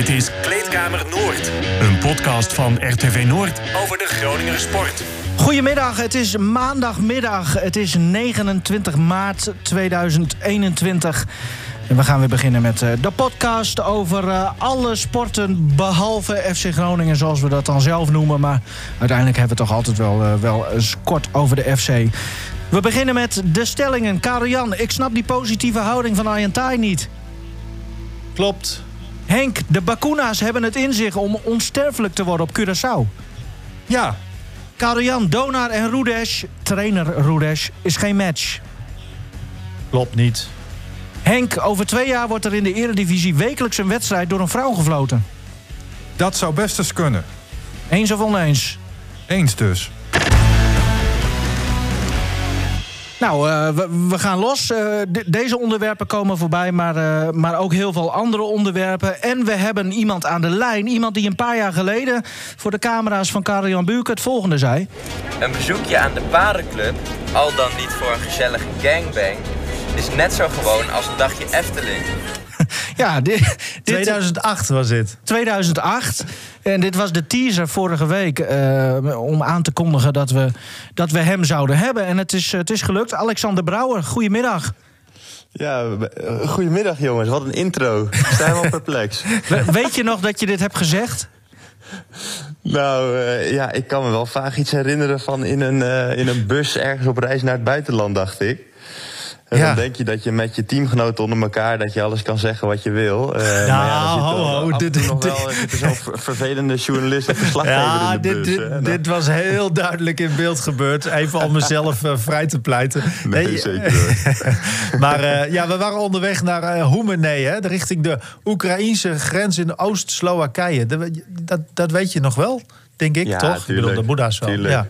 Dit is Kleedkamer Noord, een podcast van RTV Noord over de Groninger sport. Goedemiddag, het is maandagmiddag. Het is 29 maart 2021. En we gaan weer beginnen met eh, de podcast over eh, alle sporten behalve FC Groningen, zoals we dat dan zelf noemen. Maar uiteindelijk hebben we het toch altijd wel, eh, wel eens kort over de FC. We beginnen met de stellingen. Karel Jan, ik snap die positieve houding van Ayantai niet. Klopt. Henk, de Bakuna's hebben het in zich om onsterfelijk te worden op Curaçao. Ja. Karel Jan, Donar en Rudesh, trainer Rudesh, is geen match. Klopt niet. Henk, over twee jaar wordt er in de eredivisie wekelijks een wedstrijd door een vrouw gefloten. Dat zou best eens kunnen. Eens of oneens? Eens dus. Nou, uh, we, gaan los. De, deze onderwerpen komen voorbij, maar, uh, maar ook heel veel andere onderwerpen. En we hebben iemand aan de lijn. Iemand die een paar jaar geleden voor de camera's van Karel-Jan Buurk het volgende zei. Een bezoekje aan de parenclub, al dan niet voor een gezellige gangbang... is net zo gewoon als een dagje Efteling. Ja, dit, dit, 2008 was dit. 2008. En dit was de teaser vorige week uh, om aan te kondigen dat we, dat we hem zouden hebben. En het is, het is gelukt. Alexander Brouwer, goedemiddag. Ja, goedemiddag jongens. Wat een intro. Ik sta helemaal perplex. Weet je nog dat je dit hebt gezegd? Nou, uh, ja, ik kan me wel vaag iets herinneren van in een, uh, in een bus ergens op reis naar het buitenland, dacht ik. En ja. dan denk je dat je met je teamgenoten onder elkaar... dat je alles kan zeggen wat je wil. Uh, nou, maar ja, ho, ho, dit, dit, nog wel zo'n vervelende journalist of verslaggever ja, in de dit, bus. Dit, was heel duidelijk in beeld gebeurd. Even om mezelf uh, vrij te pleiten. Nee, nee zeker Maar uh, ja, we waren onderweg naar uh, Hoemenee, hè, richting de Oekraïnse grens in Oost-Slowakije. Dat, dat, dat, weet je nog wel, denk ik, ja, toch? Tuurlijk, ik bedoel, de Boeddha's wel. Tuurlijk. Ja.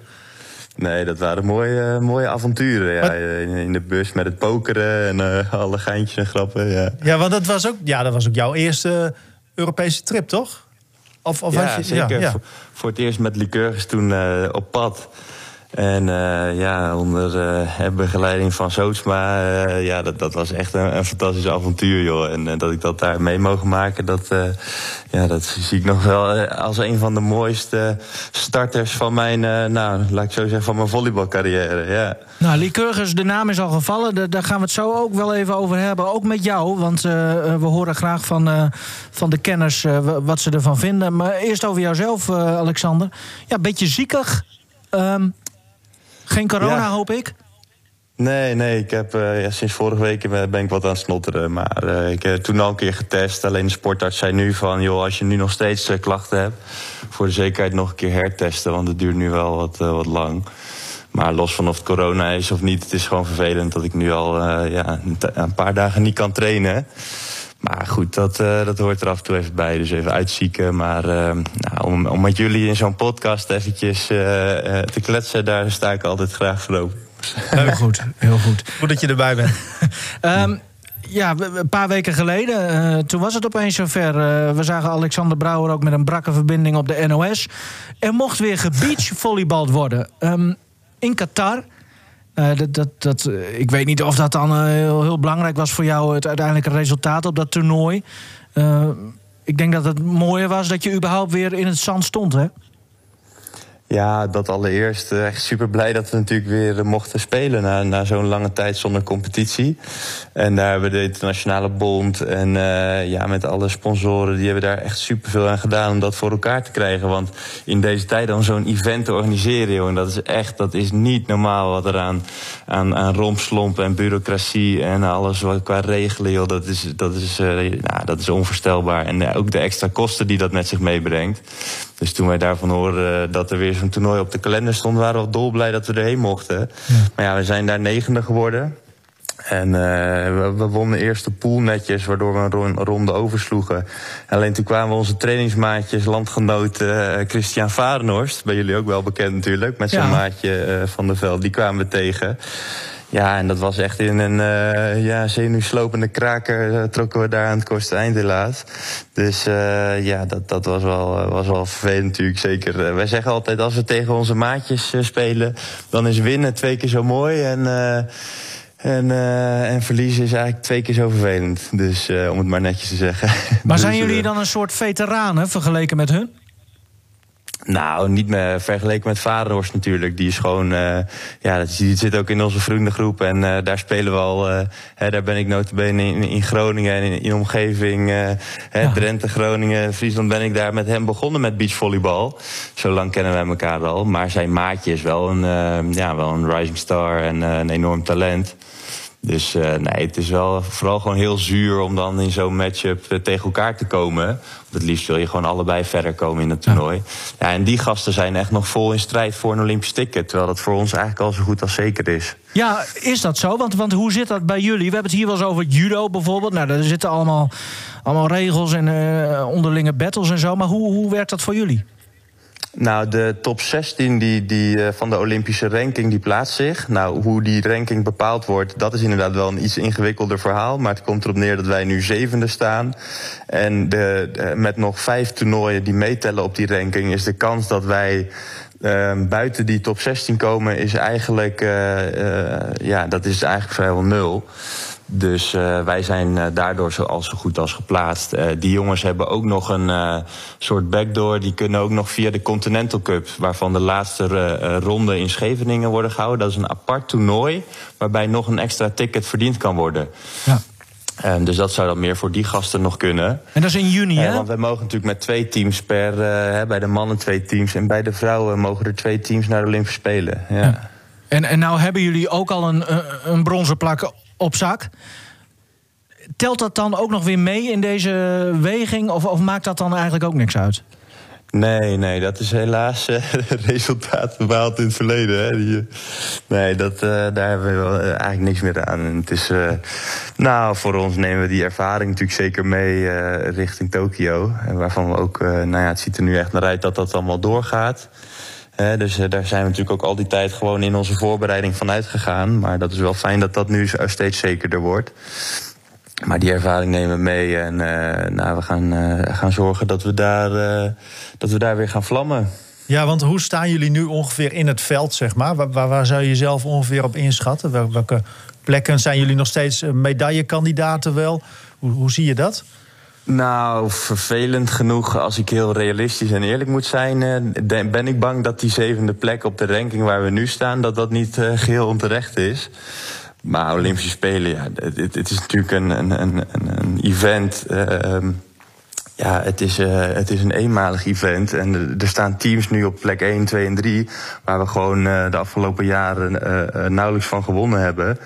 Nee, dat waren mooie, mooie avonturen. Ja. In, in, de bus met het pokeren en uh, alle geintjes en grappen. Ja, ja want dat was ook, ja, dat was ook jouw eerste Europese trip, toch? Of, of ja, je, zeker. Ja, ja. Voor, voor, het eerst met Lycurgus toen uh, op pad. En uh, ja, onder uh, begeleiding van Sootsma, uh, ja, dat, dat was echt een, fantastisch avontuur, joh. En dat ik dat daar mee mogen maken, dat, ja, dat zie ik nog wel als een van de mooiste starters van mijn, nou, laat ik zo zeggen, van mijn volleybalcarrière, ja. Nou, Lycurgus, de naam is al gevallen. Daar gaan we het zo ook wel even over hebben. Ook met jou, want we horen graag van, van de kenners wat ze ervan vinden. Maar eerst over jouzelf, Alexander. Ja, beetje ziekig. Um, geen corona, ja. hoop ik? Nee, nee. Ik heb, uh, ja, sinds vorige week ben ik wat aan het snotteren. Maar uh, ik heb toen al een keer getest. Alleen de sportarts zei nu van... joh, als je nu nog steeds uh, klachten hebt... voor de zekerheid nog een keer hertesten. Want het duurt nu wel wat, wat lang. Maar los van of het corona is of niet... het is gewoon vervelend dat ik nu al ja, een paar dagen niet kan trainen. Maar goed, dat, uh, dat hoort er af en toe even bij. Dus even uitzieken. Maar uh, nou, om, om met jullie in zo'n podcast eventjes uh, te kletsen... daar sta ik altijd graag voor open. Heel goed, heel goed. Goed dat je erbij bent. um, ja, een paar weken geleden, uh, toen was het opeens zover. Uh, we zagen Alexander Brouwer ook met een brakke verbinding op de NOS. Er mocht weer gebeachvolleybald worden. Um, in Qatar... Uh, dat, dat, dat, uh, ik weet niet of dat dan heel, heel, belangrijk was voor jou, het uiteindelijke resultaat op dat toernooi. ik denk dat het mooier was dat je überhaupt weer in het zand stond, hè? Ja, dat allereerst. Echt super blij dat we natuurlijk weer mochten spelen na, na zo'n lange tijd zonder competitie. En daar hebben de internationale bond en uh, ja, met alle sponsoren, die hebben daar echt super veel aan gedaan om dat voor elkaar te krijgen. Want in deze tijd om zo'n event te organiseren, jongen, dat is echt, dat is niet normaal wat er aan, aan, rompslomp en bureaucratie en alles wat qua regelen, joh, dat is, dat is, dat is onvoorstelbaar. En ook de extra kosten die dat met zich meebrengt. Dus toen wij daarvan hoorden dat er weer zo'n toernooi op de kalender stond, waren we dolblij dat we erheen mochten. Ja. Maar ja, we zijn daar negende geworden. En uh, we, we wonnen eerst de pool netjes, waardoor we een ronde oversloegen. Alleen toen kwamen onze trainingsmaatjes, landgenoot uh, Christian Varenhorst, bij jullie ook wel bekend natuurlijk, met zijn ja. maatje uh, van de Veld, die kwamen we tegen. Ja, en dat was echt in een uh, ja, zenuwslopende kraker uh, trokken we daar aan het kortste eind helaas. Dus uh, ja, dat, dat was, wel, was wel vervelend natuurlijk, zeker. wij zeggen altijd als we tegen onze maatjes spelen, dan is winnen twee keer zo mooi. En En, eh, en verliezen is eigenlijk twee keer zo vervelend. Dus eh, om het maar netjes te zeggen. Maar Dus, zijn jullie eh, dan een soort veteranen vergeleken met hun? Nou, niet meer vergeleken met Varenhorst natuurlijk. Die is gewoon, eh, ja, dat die zit ook in onze vriendengroep. En eh, daar spelen we al, eh, hè, daar ben ik notabene in, in Groningen en in, in omgeving. eh, hè, Ja. Drenthe, Groningen, Friesland ben ik daar met hem begonnen met beachvolleybal. Zo lang kennen wij elkaar al. Maar zijn maatje is wel een, ja, wel een rising star en een enorm talent. Dus eh, nee, het is wel vooral gewoon heel zuur om dan in zo'n matchup eh, tegen elkaar te komen. Want het liefst wil je gewoon allebei verder komen in het toernooi. Ja. en die gasten zijn echt nog vol in strijd voor een Olympisch ticket. Terwijl dat voor ons eigenlijk al zo goed als zeker is. Ja, is dat zo? Want, want hoe zit dat bij jullie? We hebben het hier wel eens over judo bijvoorbeeld. Nou, daar zitten allemaal, allemaal regels en eh, onderlinge battles en zo. Maar hoe, hoe werkt dat voor jullie? Nou, de top 16 die, die, eh, van de Olympische ranking die plaatst zich. Nou, hoe die ranking bepaald wordt, dat is inderdaad wel een iets ingewikkelder verhaal. Maar het komt erop neer dat wij nu zevende staan. En de, met nog vijf toernooien die meetellen op die ranking, is de kans dat wij. eh, buiten die top 16 komen, is eigenlijk, eh, eh, ja, dat is eigenlijk vrijwel nul. Dus eh, wij zijn eh, daardoor zo, al zo goed als geplaatst. Eh, die jongens hebben ook nog een soort backdoor. Die kunnen ook nog via de Continental Cup, waarvan de laatste ronde in Scheveningen worden gehouden. Dat is een apart toernooi waarbij nog een extra ticket verdiend kan worden. Ja. Eh, dus dat zou dan meer voor die gasten nog kunnen. En dat is in juni, hè? want wij mogen natuurlijk met twee teams per. bij de mannen twee teams. En bij de vrouwen mogen er twee teams naar de Olympische Spelen. Ja. En, en nou hebben jullie ook al een, een bronzen plak op zak. Telt dat dan ook nog weer mee in deze weging? Of, of maakt dat dan eigenlijk ook niks uit? Nee, nee, dat is helaas eh, resultaat behaald in het verleden. Hè. Die, eh, nee, dat, eh, daar hebben we eigenlijk niks meer aan. Het is, nou, voor ons nemen we die ervaring natuurlijk zeker mee richting Tokio. Waarvan we ook, nou ja, het ziet er nu echt naar uit dat dat allemaal doorgaat. Dus eh, daar zijn we natuurlijk ook al die tijd gewoon in onze voorbereiding van uitgegaan. Maar dat is wel fijn dat dat nu zo- steeds zekerder wordt. Maar die ervaring nemen we mee en eh, nou, we gaan, eh, gaan zorgen dat we, daar, eh, dat we daar weer gaan vlammen. Ja, want hoe staan jullie nu ongeveer in het veld, zeg maar? Waar, waar, zou je jezelf ongeveer op inschatten? Wel- Welke plekken zijn jullie nog steeds eh, medaillekandidaten wel? Hoe, hoe zie je dat? Nou, vervelend genoeg, als ik heel realistisch en eerlijk moet zijn, eh, ben ik bang dat die zevende plek op de ranking waar we nu staan, dat dat niet eh, geheel onterecht is. Maar Olympische Spelen, ja, het, is natuurlijk een, een, een, een- event. eh, ehm, ja, het is, het is een eenmalig event. En er- staan teams nu op plek 1, 2 en 3... waar we gewoon de afgelopen jaren nauwelijks van gewonnen hebben.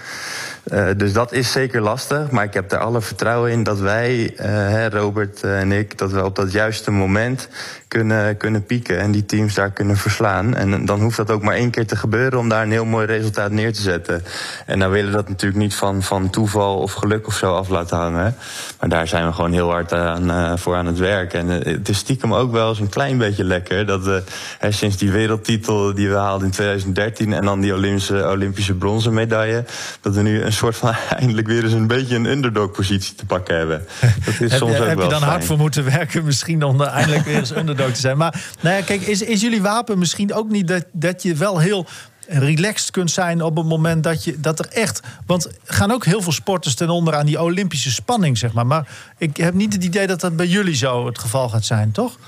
Eh, dus dat is zeker lastig. Maar ik heb er alle vertrouwen in dat wij, eh, Robert en ik... dat we op dat juiste moment kunnen, kunnen pieken... en die teams daar kunnen verslaan. En dan hoeft dat ook maar één keer te gebeuren... om daar een heel mooi resultaat neer te zetten. En dan willen we dat natuurlijk niet van, van toeval of geluk of zo af laten hangen. Maar daar zijn we gewoon heel hard aan, eh, voor aan het werk. En eh, het is stiekem ook wel eens een klein beetje lekker... dat we sinds die wereldtitel die we haalden in 2013... en dan die Olympische, Olympische bronzen medaille... dat we nu een soort van eindelijk weer eens een beetje een underdog-positie te pakken hebben. Dat is Heb, soms je- ook heb wel je dan fijn. hard voor moeten werken misschien om er eindelijk weer eens underdog te zijn? Maar nou ja, kijk, is, is jullie wapen misschien ook niet dat, dat je wel heel relaxed kunt zijn op het moment dat je dat er echt. Want gaan ook heel veel sporters ten onder aan die Olympische spanning, zeg maar. Maar ik heb niet het idee dat dat bij jullie zo het geval gaat zijn, toch?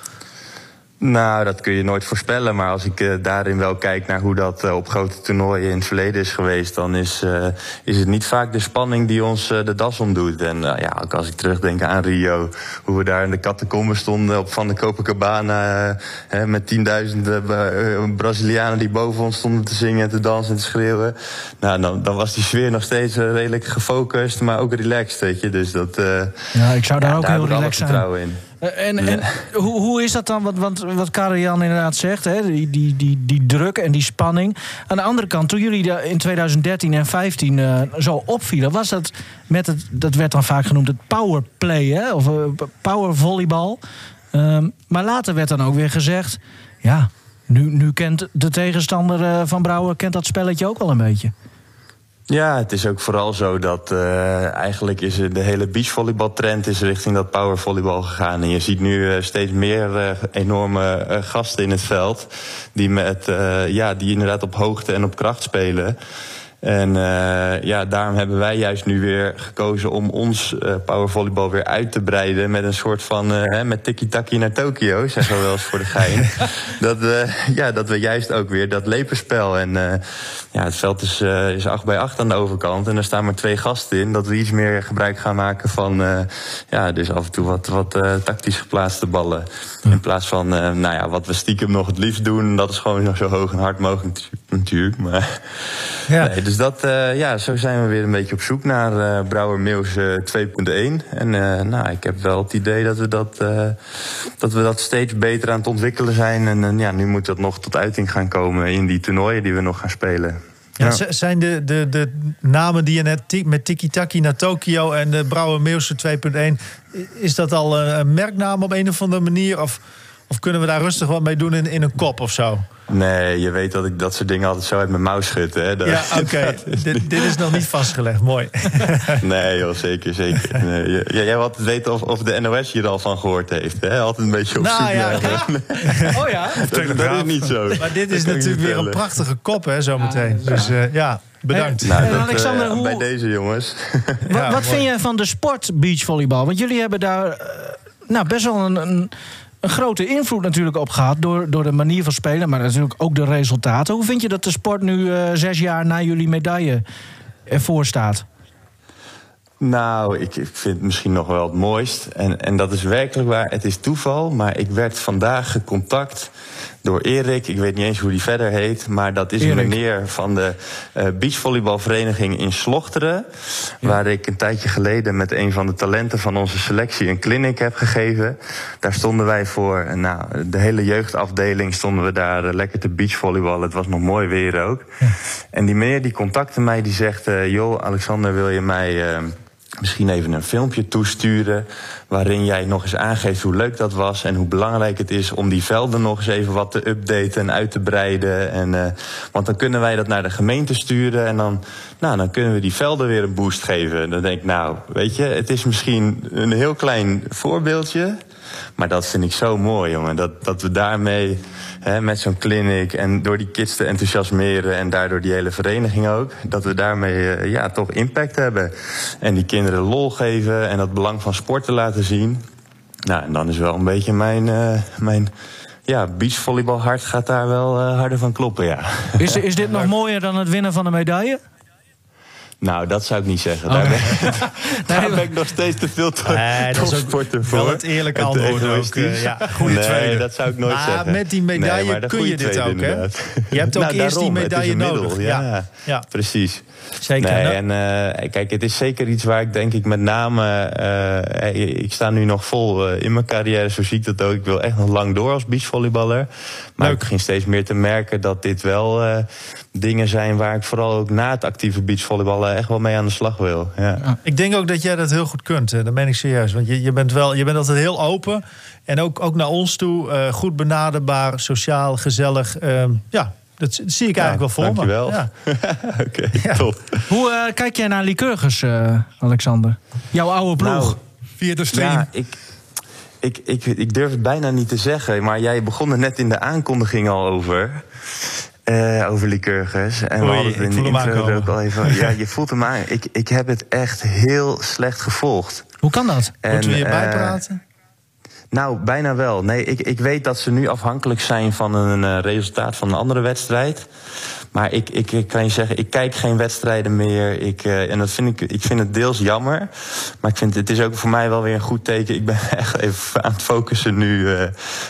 Nou, dat kun je nooit voorspellen. Maar als ik eh, daarin wel kijk naar hoe dat eh, op grote toernooien in het verleden is geweest, dan is, eh, is het niet vaak de spanning die ons de das omdoet. En ja, ook als ik terugdenk aan Rio, hoe we daar in de catacomben stonden op van de Copacabana. hè, met tienduizenden Brazilianen die boven ons stonden te zingen en te dansen en te schreeuwen. Nou, dan, dan was die sfeer nog steeds redelijk gefocust, maar ook relaxed, weet je. Dus dat. Ja, ik zou daar ja, ook daar heel relaxed zijn. in. Eh, En, en hoe, hoe is dat dan? Want, want wat Karel-Jan inderdaad zegt, hè, die, die, die, die druk en die spanning. Aan de andere kant, toen jullie daar in 2013 en 2015 eh, zo opvielen, was dat met het, dat werd dan vaak genoemd het powerplay, hè? of eh, power volleybal. Ehm, maar later werd dan ook weer gezegd, ja, nu, nu kent de tegenstander van Brouwer kent dat spelletje ook wel een beetje. Ja, het is ook vooral zo dat eh, eigenlijk is de hele beachvolleybaltrend is richting dat powervolleybal gegaan. En je ziet nu eh, steeds meer eh, enorme gasten in het veld die met ja, die inderdaad op hoogte en op kracht spelen. En eh, ja, daarom hebben wij juist nu weer gekozen om ons uh, powervolleybal weer uit te breiden. Met een soort van uh, hè, met tiki-taki naar Tokio, zeggen we wel eens voor de gein. dat, we, ja, dat we juist ook weer dat leperspel. En ja, het veld is, is 8 bij 8 aan de overkant. En er staan maar twee gasten in. Dat we iets meer gebruik gaan maken van ja, dus af en toe wat, wat tactisch geplaatste ballen. In plaats van nou ja, wat we stiekem nog het liefst doen. Dat is gewoon nog zo hoog en hard mogelijk natuurlijk. Maar ja. Nee, dus dat, uh, ja, zo zijn we weer een beetje op zoek naar uh, Brouwer Meels uh, 2.1. En uh, nou, ik heb wel het idee dat we dat, dat we dat steeds beter aan het ontwikkelen zijn. En ja, nu moet dat nog tot uiting gaan komen in die toernooien die we nog gaan spelen. Ja, Zijn de, de, de namen die je net met Tiki Taki naar Tokio en de Brouwer Meelse 2.1... is dat al een merknaam op een of andere manier? Of, of kunnen we daar rustig wat mee doen in, in een kop of zo? Nee, je weet dat ik dat soort dingen altijd zo uit mijn mouw schud. Hè? Ja, oké. dit, dit, is nog niet vastgelegd. Mooi. nee, joh, zeker, zeker. Nee, jij had het weten of, of de NOS hier al van gehoord heeft. Hè? Altijd een beetje op nou, zoek ja, naar... Oh ja? Dat, dat, is niet zo. Maar dit is natuurlijk weer een prachtige kop, hè, zometeen. dus uh, ja... Bedankt. Nou, dat, Alexander, uh, hoe... bij deze jongens. wat, wat vind jij van de sport beachvolleybal? Want jullie hebben daar uh, nou, best wel een, een een grote invloed natuurlijk op gehad door, door de manier van spelen, maar natuurlijk ook de resultaten. Hoe vind je dat de sport nu uh, zes jaar na jullie medaille ervoor staat? Nou, ik, vind misschien nog wel het mooist. En, en dat is werkelijk waar. Het is toeval, maar ik werd vandaag gecontact door Erik. Ik weet niet eens hoe die verder heet. Maar dat is een meneer van de uh, beachvolleybalvereniging in Slochteren. Waar ik een tijdje geleden met een van de talenten van onze selectie een clinic heb gegeven. Daar stonden wij voor, nou, de hele jeugdafdeling stonden we daar uh, lekker te beachvolleyballen. Het was nog mooi weer ook. En die meneer die contacte mij, die zegt... Uh, joh, Alexander, wil je mij misschien even een filmpje toesturen. waarin jij nog eens aangeeft hoe leuk dat was. en hoe belangrijk het is om die velden nog eens even wat te updaten en uit te breiden. En, uh, want dan kunnen wij dat naar de gemeente sturen. en dan, nou, dan kunnen we die velden weer een boost geven. En dan denk ik, nou, weet je, het is misschien een heel klein voorbeeldje. Maar dat vind ik zo mooi, jongen. Dat, dat we daarmee hè, met zo'n clinic en door die kids te enthousiasmeren en daardoor die hele vereniging ook, dat we daarmee uh, ja, toch impact hebben. En die kinderen lol geven en dat belang van sporten laten zien. Nou, en dan is wel een beetje mijn, uh, mijn ja, beachvolleybalhart gaat daar wel uh, harder van kloppen, ja. Is, is dit nog mooier dan het winnen van een medaille? Nou, dat zou ik niet zeggen. Daar, ben, daar ben ik nog steeds te veel te, nee, topsporter voor. Wel het eerlijke antwoord ook. Uh, ja, goede nee, tweede. dat zou ik nooit maar zeggen. met die medaille nee, kun je dit ook, hè? Je hebt ook nou, eerst daarom, die medaille nodig. Ja, ja, ja, precies. Zeker. Nee, en uh, kijk, het is zeker iets waar ik denk ik met name... Uh, ik sta nu nog vol in mijn carrière, zo zie ik dat ook. Ik wil echt nog lang door als beachvolleyballer. Maar Leuk. ik begin steeds meer te merken dat dit wel dingen zijn... waar ik vooral ook na het actieve beachvolleyballen echt wel mee aan de slag wil. Ja. Ja. Ik denk ook dat jij dat heel goed kunt. Dat meen ik serieus. Want je, je, bent, wel, je bent altijd heel open. En ook, ook naar ons toe. goed benaderbaar, sociaal, gezellig. Ehm, ja, dat zie ik eigenlijk wel voor dankjewel. me. Ja. Oké, okay, ja. top. Hoe uh, kijk jij naar Lycurgus, uh, Alexander? Jouw oude ploeg? Nou, Via de stream. Ja, ik, ik, ik, ik durf het bijna niet te zeggen. Maar jij begon er net in de aankondiging al over. Uh, over Lycurgus. En Oei, we hadden het in de intro ook al even. Ja, je voelt hem aan. Ik, ik heb het echt heel slecht gevolgd. Hoe kan dat? En, Moeten we je bijpraten? Nou, bijna wel. Nee, ik, ik weet dat ze nu afhankelijk zijn van een uh, resultaat van een andere wedstrijd. Maar ik, ik, ik kan je zeggen, ik kijk geen wedstrijden meer. Ik, uh, en dat vind ik, ik vind het deels jammer. Maar ik vind het is ook voor mij wel weer een goed teken. Ik ben echt even aan het focussen nu uh,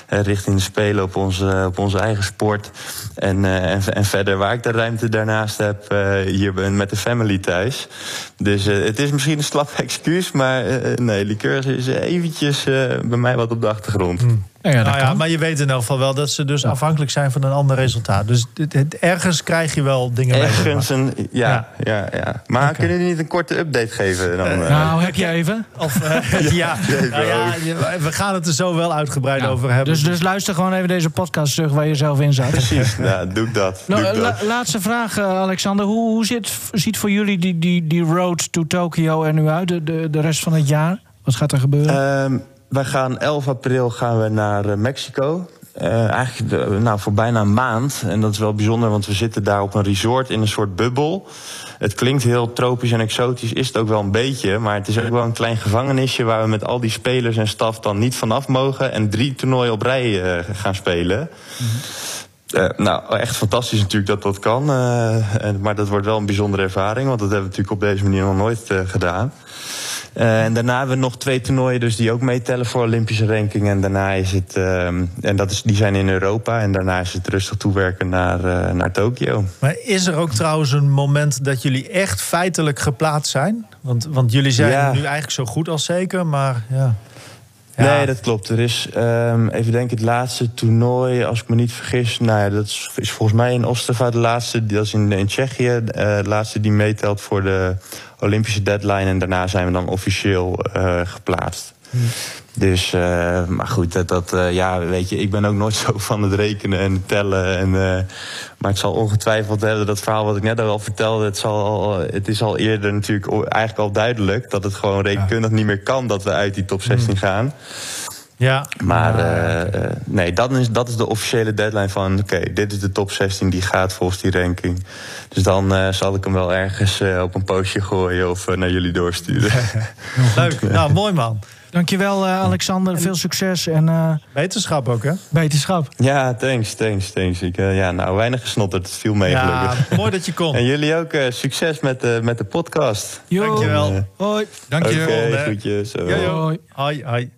richting de Spelen op onze, op onze eigen sport. En, en, verder waar ik de ruimte daarnaast heb, hier ben met de family thuis. Dus het is misschien een slap excuus, maar nee, liqueur is eventjes bij mij wat op de achtergrond. Hmm. Ja, nou ja, maar je weet in elk geval wel dat ze dus ja. afhankelijk zijn van een ander resultaat. Dus het, het, ergens krijg je wel dingen ergens mee. Een, ja, ja, ja, ja. Maar okay. kunnen jullie niet een korte update geven? Dan, uh, nou, heb je even? Of, uh, ja, nou ja, we gaan het er zo wel uitgebreid over hebben. Dus, dus luister gewoon even deze podcast terug waar je zelf in zat. Precies, ja, doe dat. Nou, doe la, dat. laatste vraag, uh, Alexander. Hoe, hoe zit, ziet voor jullie die, die, die road to Tokyo er nu uit, de, de, de rest van het jaar? Wat gaat er gebeuren? Um, wij gaan 11 april gaan we naar uh, Mexico. eh, eigenlijk nou, voor bijna een maand. En dat is wel bijzonder, want we zitten daar op een resort in een soort bubbel. Het klinkt heel tropisch en exotisch, is het ook wel een beetje. Maar het is ook wel een klein gevangenisje waar we met al die spelers en staf dan niet vanaf mogen. En drie toernooien op rij eh, gaan spelen. Eh, nou, echt fantastisch natuurlijk dat dat kan. eh, en, maar dat wordt wel een bijzondere ervaring, want dat hebben we natuurlijk op deze manier nog nooit eh, gedaan. En daarna hebben we nog twee toernooien dus die ook meetellen voor Olympische ranking. En daarna is het, en dat is, die zijn in Europa. En daarna is het rustig toewerken naar, naar Tokio. Maar is er ook trouwens een moment dat jullie echt feitelijk geplaatst zijn? Want, want jullie zijn Ja. nu eigenlijk zo goed als zeker, maar ja. Ja. Nee, dat klopt. Er is, ehm, even denken, het laatste toernooi, als ik me niet vergis... Nou ja, dat is, is volgens mij in Ostrava de laatste. Dat is in, in Tsjechië eh, de laatste die meetelt voor de Olympische deadline. En daarna zijn we dan officieel eh, geplaatst. Dus, eh, maar goed, dat, dat, eh, ja, weet je, ik ben ook nooit zo van het rekenen en het tellen. En, eh, maar het zal ongetwijfeld, hè, dat verhaal wat ik net al vertelde, het, zal al, het is al eerder natuurlijk eigenlijk al duidelijk dat het gewoon rekenkundig niet meer kan dat we uit die top 16 gaan. Ja, Maar nee, dat is, dat is de officiële deadline van... oké, dit is de top 16, die gaat volgens die ranking. Dus dan zal ik hem wel ergens op een postje gooien... of naar jullie doorsturen. leuk. Nou, mooi man. Dankjewel, eh, Alexander. Veel succes en eh, Wetenschap ook, hè? beterschap. ja, thanks, thanks, thanks. Ik, eh, ja, nou, weinig gesnotterd, het viel mee Ja, gelukkig. mooi dat je kon. En jullie ook eh, succes met, de met de podcast. Jo. Dankjewel. Hoi. Dank je. Oké, eh. Joh. Hoi. Hoi,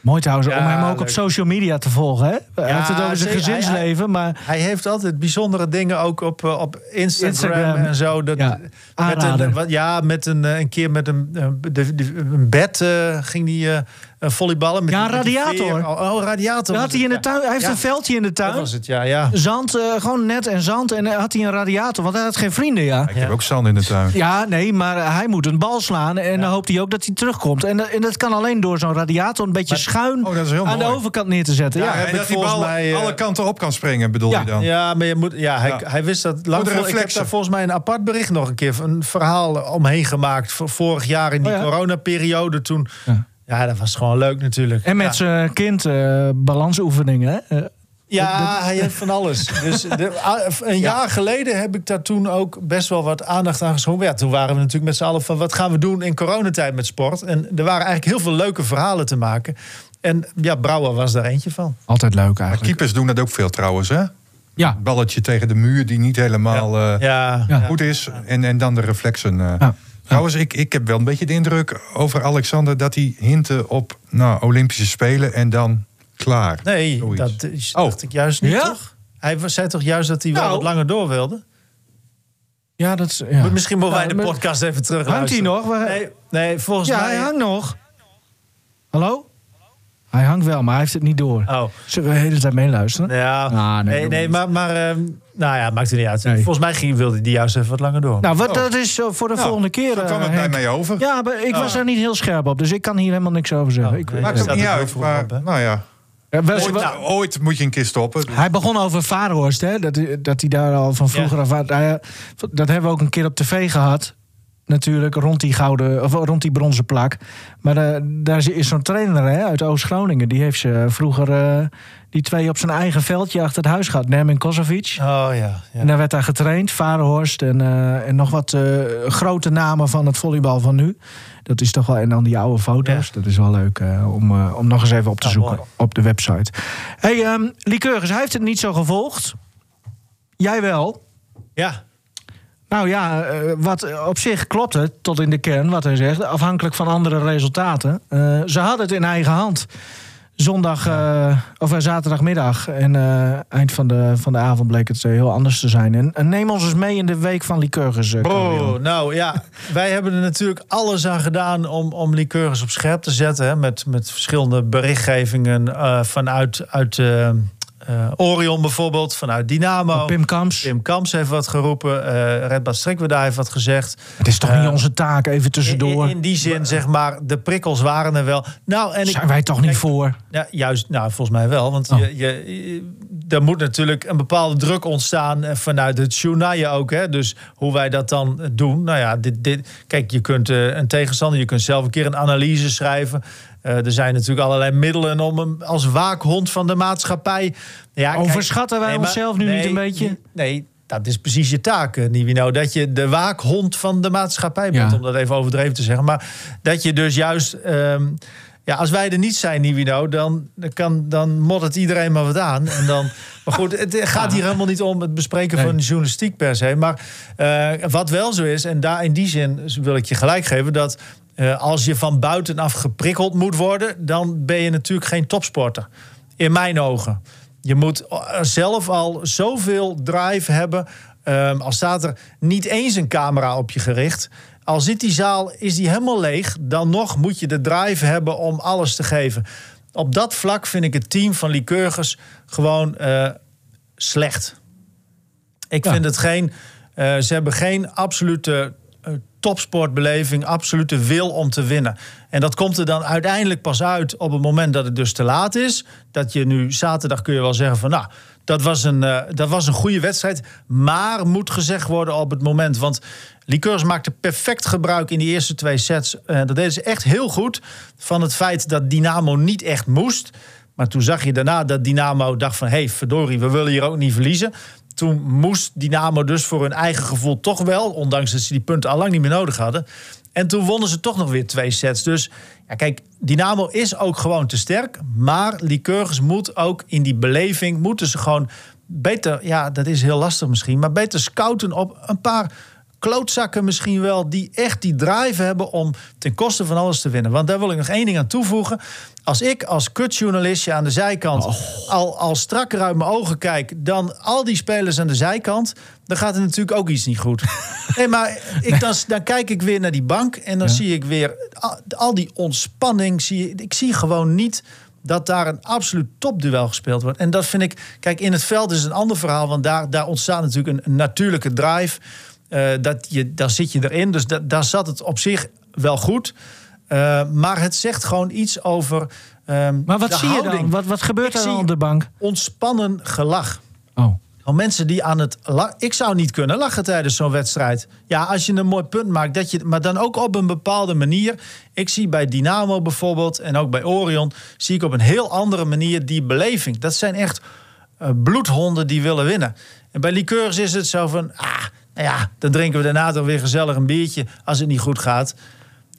Mooi trouwens om Ja, hem ook op social media te volgen. Hè? Hij heeft het over zijn gezinsleven, maar Hij heeft altijd bijzondere dingen ook op, eh, op Instagram, Instagram. en zo. Dat, Ja, met een, ja, met een, eh, een keer met een, eh, de, de- een bed ging hij eh, volleyballen. Met Ja, die radiator. Oh, oh, radiator. had hij in de tuin. Hij heeft Ja. een veldje in de ja. Dat tuin. was het, ja. ja. Zand, eh, gewoon net en zand. En eh, had hij een radiator, want hij had geen vrienden, ja. Ik heb ook zand in de tuin. Ja, nee, maar hij moet een bal slaan. En dan hoopt hij ook dat hij terugkomt. En, dat- en dat kan alleen door zo'n radiator een beetje schuin Oh, dat is heel aan de overkant neer te zetten. Ja, Ja, en dat die volgens bal mij, eh, alle kanten op kan springen, bedoel Ja. je dan? Ja, maar je moet, ja, hij, Ja. hij wist dat lang. Ik heb reflexen. daar volgens mij een apart bericht nog een keer... een verhaal omheen gemaakt voor vorig jaar in die Oh ja? coronaperiode. Toen, Ja. Ja. dat was gewoon leuk natuurlijk. En met ja. zijn kind eh, balansoefeningen. Hè? Eh, Ja, hij heeft van alles. Dus de, een jaar geleden heb ik daar toen ook best wel wat aandacht aan geschonken. Ja, toen waren we natuurlijk met z'n allen van wat gaan we doen in coronatijd met sport. En er waren eigenlijk heel veel leuke verhalen te maken. En ja, Brouwer was daar eentje van. Altijd leuk Maar eigenlijk. keepers doen dat ook veel trouwens, hè? Ja, Balletje tegen de muur die niet helemaal eh, Ja, Ja. goed is. En, en dan de reflexen. eh. Trouwens, ik, ik heb wel een beetje de indruk over Alexander... dat hij hinten op nou, Olympische Spelen en dan klaar. nee, Zoiets. dat is, Oh. dacht ik juist niet, Ja? toch? Hij zei toch juist dat hij wel Nou. wat langer door wilde? ja dat is... Ja. Misschien moeten wij de podcast even terug Hangt hij nog? Waar- Nee, nee, volgens Ja, mij... hij hangt nog. Hallo? Hij hangt wel, maar hij heeft het niet door. Oh, Zullen we de hele tijd meeluisteren? ja. Ah, nee, nee, maar, maar ehm, nou ja, maakt er niet uit. Nee. Volgens mij ging, wilde hij die juist even wat langer door. Nou, wat, Oh. dat is eh, voor de Nou, volgende keer. Eh, kwam het bij mij over. Ja, maar ik was daar niet heel scherp op, dus ik kan hier helemaal niks over zeggen. Oh, Ik. Maakt ook niet uit. Maar, op, nou ja, Ja, wel- ooit, moet je een keer stoppen. Hij begon over Vaarhorst, hè? Dat, dat hij daar al van vroeger Ja. af aan. nou ja, dat hebben we ook een keer op tv gehad. Natuurlijk, rond die gouden, of rond die bronzen plak. Maar eh, daar is zo'n trainer hè, uit Oost-Groningen. Die heeft ze vroeger eh, die twee op zijn eigen veldje achter het huis gehad. Nermin Kosovic. Oh ja. ja. En daar werd daar getraind. Varenhorst en, eh, en nog wat eh, grote namen van het volleybal van nu. Dat is toch wel. En dan die oude foto's. Ja. Dat is wel leuk eh, om, eh, om nog eens even op te zoeken mooi. op de website. hey, ehm Lycurgus, hij heeft het niet zo gevolgd. Jij wel. ja. Nou ja, eh, wat op zich klopt het tot in de kern wat hij zegt. Afhankelijk van andere resultaten. Eh, ze hadden het in eigen hand. Zondag eh, of zaterdagmiddag en eind van de, van de avond bleek het heel anders te zijn. En, en neem ons eens mee in de week van Lycurgus. Oh, nou ja, wij hebben er natuurlijk alles aan gedaan om, om Lycurgus op scherp te zetten. Hè, met, met verschillende berichtgevingen vanuit uit, eh, eh, Orion bijvoorbeeld, vanuit Dynamo. Pim Kamps. Pim Kamps heeft wat geroepen, eh Redbad Strikweda heeft wat gezegd. Het is toch Eh, niet onze taak, even tussendoor. In, in die zin, zeg maar, de prikkels waren er wel. Nou, en ik, Zijn wij toch niet voor? Ja, juist, nou, volgens mij wel. Want Oh. je, je, er moet natuurlijk een bepaalde druk ontstaan eh, vanuit het journaal ook. Hè? Dus hoe wij dat dan doen. Nou ja, dit, dit, kijk, je kunt eh, een tegenstander, je kunt zelf een keer een analyse schrijven. Eh, er zijn natuurlijk allerlei middelen om hem als waakhond van de maatschappij. Ja, kijk, Overschatten wij nee, onszelf nu niet een beetje? Nee, dat is precies je taak, eh, Nivino. Dat je de waakhond van de maatschappij bent, Ja. om dat even overdreven te zeggen. Maar dat je dus juist... ehm, ja, als wij er niet zijn, Nivino, dan, dan, kan, dan moddert iedereen maar wat aan. En dan, maar goed, het gaat hier helemaal niet om het bespreken Nee. van journalistiek per se. Maar eh, wat wel zo is, en daar in die zin wil ik je gelijk geven... dat eh, als je van buitenaf geprikkeld moet worden... dan ben je natuurlijk geen topsporter. In mijn ogen. Je moet zelf al zoveel drive hebben. ehm, al staat er niet eens een camera op je gericht. Al zit die zaal, is die helemaal leeg. Dan nog moet je de drive hebben om alles te geven. Op dat vlak vind ik het team van Lycurgus gewoon eh, slecht. Ik Ja. vind het geen. eh, ze hebben geen absolute eh, topsportbeleving, absolute wil om te winnen. En dat komt er dan uiteindelijk pas uit op het moment dat het dus te laat is. Dat je nu zaterdag kun je wel zeggen van nou. Dat was, een, eh, dat was een goede wedstrijd. Maar moet gezegd worden op het moment. Want Liqueurs maakte perfect gebruik in die eerste twee sets. Eh, dat deden ze echt heel goed. Van het feit dat Dynamo niet echt moest. Maar toen zag je daarna dat Dynamo dacht van... hey, verdorie, we willen hier ook niet verliezen. Toen moest Dynamo dus voor hun eigen gevoel toch wel... ondanks dat ze die punten al lang niet meer nodig hadden. En toen wonnen ze toch nog weer twee sets. Dus ja, kijk, Dynamo is ook gewoon te sterk. Maar Lycurgus moet ook in die beleving... moeten ze gewoon beter... ja, dat is heel lastig misschien... maar beter scouten op een paar klootzakken misschien wel... die echt die drive hebben om ten koste van alles te winnen. Want daar wil ik nog één ding aan toevoegen. Als ik als kutjournalistje aan de zijkant... al, al strakker uit mijn ogen kijk... dan al die spelers aan de zijkant... dan gaat er natuurlijk ook iets niet goed. nee, maar ik, dan, dan kijk ik weer naar die bank... en dan zie ik weer al, al die ontspanning. Zie, ik zie gewoon niet dat daar een absoluut topduel gespeeld wordt. En dat vind ik... Kijk, in het veld is een ander verhaal... want daar, daar ontstaat natuurlijk een natuurlijke drive... Eh, dat je, daar zit je erin. Dus da- daar zat het op zich wel goed. Eh, maar het zegt gewoon iets over. ehm, Maar wat zie je dan? Wat, wat gebeurt Ik er op de bank? Ontspannen gelach. Oh. Al mensen die aan het Ik zou niet kunnen lachen tijdens zo'n wedstrijd. Ja, als je een mooi punt maakt, dat je, maar dan ook op een bepaalde manier. Ik zie bij Dynamo bijvoorbeeld en ook bij Orion... zie ik op een heel andere manier die beleving. Dat zijn echt eh, bloedhonden die willen winnen. En bij liqueurs is het zo van... Ah, nou ja, dan drinken we daarna toch weer gezellig een biertje... als het niet goed gaat.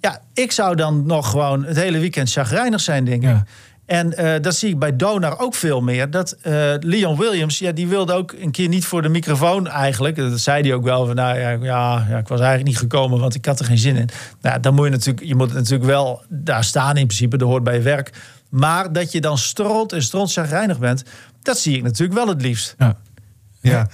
Ja, ik zou dan nog gewoon het hele weekend chagrijnig zijn, denk ik. Ja. En eh, dat zie ik bij Donar ook veel meer. Dat eh, Leon Williams, ja, die wilde ook een keer niet voor de microfoon eigenlijk. Dat zei hij ook wel van, nou ja, ja, ja, ik was eigenlijk niet gekomen, want ik had er geen zin in. Nou, dan moet je natuurlijk, je moet natuurlijk wel daar staan in principe, dat hoort bij je werk. Maar dat je dan stront en stront chagrijnig bent, dat zie ik natuurlijk wel het liefst. Ja. Ja.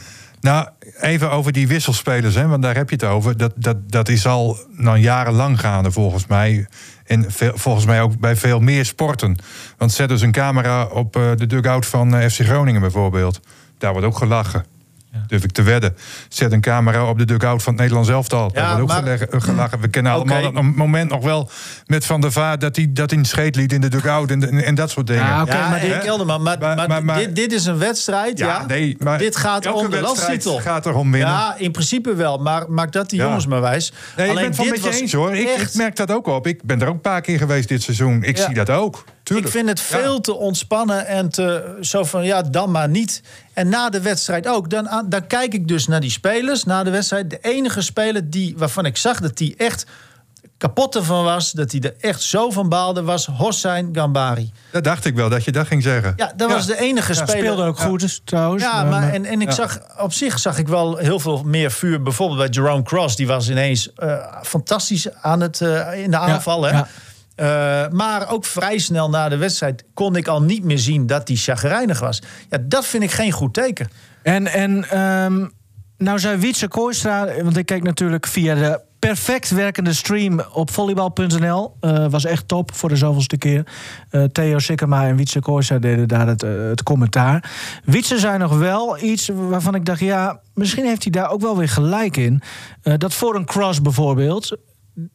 Nou, even over die wisselspelers, hè, want daar heb je het over. Dat, dat, dat is al nou, jarenlang gaande volgens mij. En volgens mij ook bij veel meer sporten. Want zet dus een camera op eh, de dugout van eh, FC Groningen bijvoorbeeld. Daar wordt ook gelachen. Durf ik te wedden. Zet een camera op de dugout van het Nederlands elftal. Wordt ook maar- geleggen- eh, gelachen. We kennen allemaal Oké. dat moment nog wel met Van der Vaart... dat hij dat hij een scheet liet in de dugout en, en, en dat soort dingen. Ja, oké, ja, maar dit- Kelderman, maar, Maar- maar, maar- maar- dit, dit is een wedstrijd. Ja, nee, maar dit gaat elke om de wedstrijd landstitel. gaat erom winnen. Ja, in principe wel. Maar maak dat die Ja. jongens maar wijs. Nee, ik ben het met je was eens hoor. Ik, echt- ik merk dat ook op. Ik ben er ook een paar keer geweest dit seizoen. Ik Ja. zie dat ook. Tuurlijk. Ik vind het veel te ontspannen en te zo van ja, dan maar niet. En na de wedstrijd ook. Dan, dan kijk ik dus naar die spelers. Na de wedstrijd, de enige speler die, waarvan ik zag dat die echt kapot ervan was, dat hij er echt zo van baalde, was Hossein Gambari. Dat dacht ik wel dat je dat ging zeggen. Ja, dat was de enige speler. Speelde ook goed dus, trouwens. Ja, maar en, en ik zag op zich zag ik wel heel veel meer vuur. Bijvoorbeeld bij Jerome Cross, die was ineens eh, fantastisch aan het eh, in de aanval. hè. Eh, maar ook vrij snel na de wedstrijd kon ik al niet meer zien dat hij chagrijnig was. Ja, dat vind ik geen goed teken. En, en ehm, nou zei Wietse Kooistra, want ik keek natuurlijk via de perfect werkende stream op volleybal.nl. Eh, was echt top voor de zoveelste keer. Eh, Theo Sikkema en Wietse Kooistra deden daar het, het commentaar. Wietse zei nog wel iets waarvan ik dacht, ja, misschien heeft hij daar ook wel weer gelijk in. Dat voor een cross bijvoorbeeld.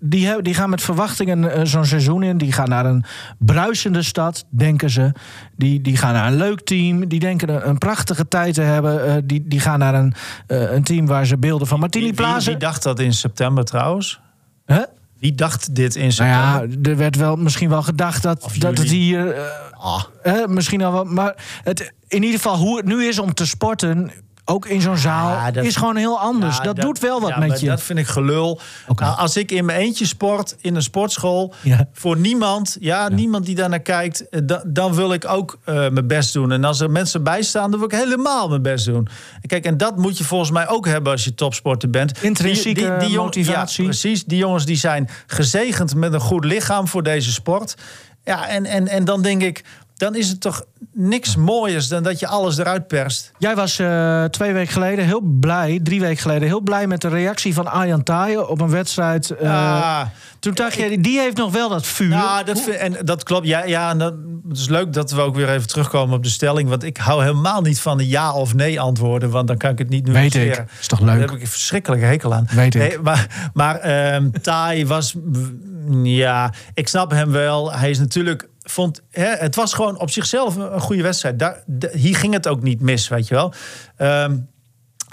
Die, hebben- die gaan met verwachtingen eh, zo'n seizoen in. Die gaan naar een bruisende stad, denken ze. Die, die gaan naar een leuk team. Die denken een, een prachtige tijd te hebben. Eh, die, die gaan naar een, eh, een team waar ze beelden van Martini Wie, wie, dacht dat in september trouwens? Hè? Wie dacht dit in Nou september? ja, er werd wel misschien wel gedacht dat, dat het hier. Ah. eh, misschien al wel. Maar het, in ieder geval, hoe het nu is om te sporten. Ook in zo'n zaal. Ja, dat- is gewoon heel anders. Ja, dat, doet wel wat ja, met je. Dat vind ik gelul. Nou, als ik in mijn eentje sport in een sportschool, voor niemand, ja, niemand die daar naar kijkt, eh, da- dan wil ik ook eh, mijn best doen. En als er mensen bij staan, dan wil ik helemaal mijn best doen. En Kijk, en dat moet je volgens mij ook hebben als je topsporter bent. Intrinsieke jongen- motivatie. Ja, precies. Die jongens die zijn gezegend met een goed lichaam voor deze sport. Ja, en, en, en dan denk ik, dan is het toch niks mooiers dan dat je alles eruit perst. Jij was eh, twee weken geleden heel blij, drie weken geleden heel blij met de reactie van Arjan Taaien op een wedstrijd. eh, Ja. toen dacht je, die heeft nog wel dat vuur. Nou, dat, vind- en dat klopt. Ja, ja en dat, het is leuk dat we ook weer even terugkomen op de stelling. Want ik hou helemaal niet van de ja of nee antwoorden. Want dan kan ik het niet nu Weet ik. Is toch leuk? Daar heb ik een verschrikkelijke hekel aan. Weet ik. Nee, maar maar Thai was... Ja, ik snap hem wel. Hij is natuurlijk... Vond, hè, het was gewoon op zichzelf een, een goede wedstrijd. Daar, de- hier ging het ook niet mis, weet je wel. Ehm,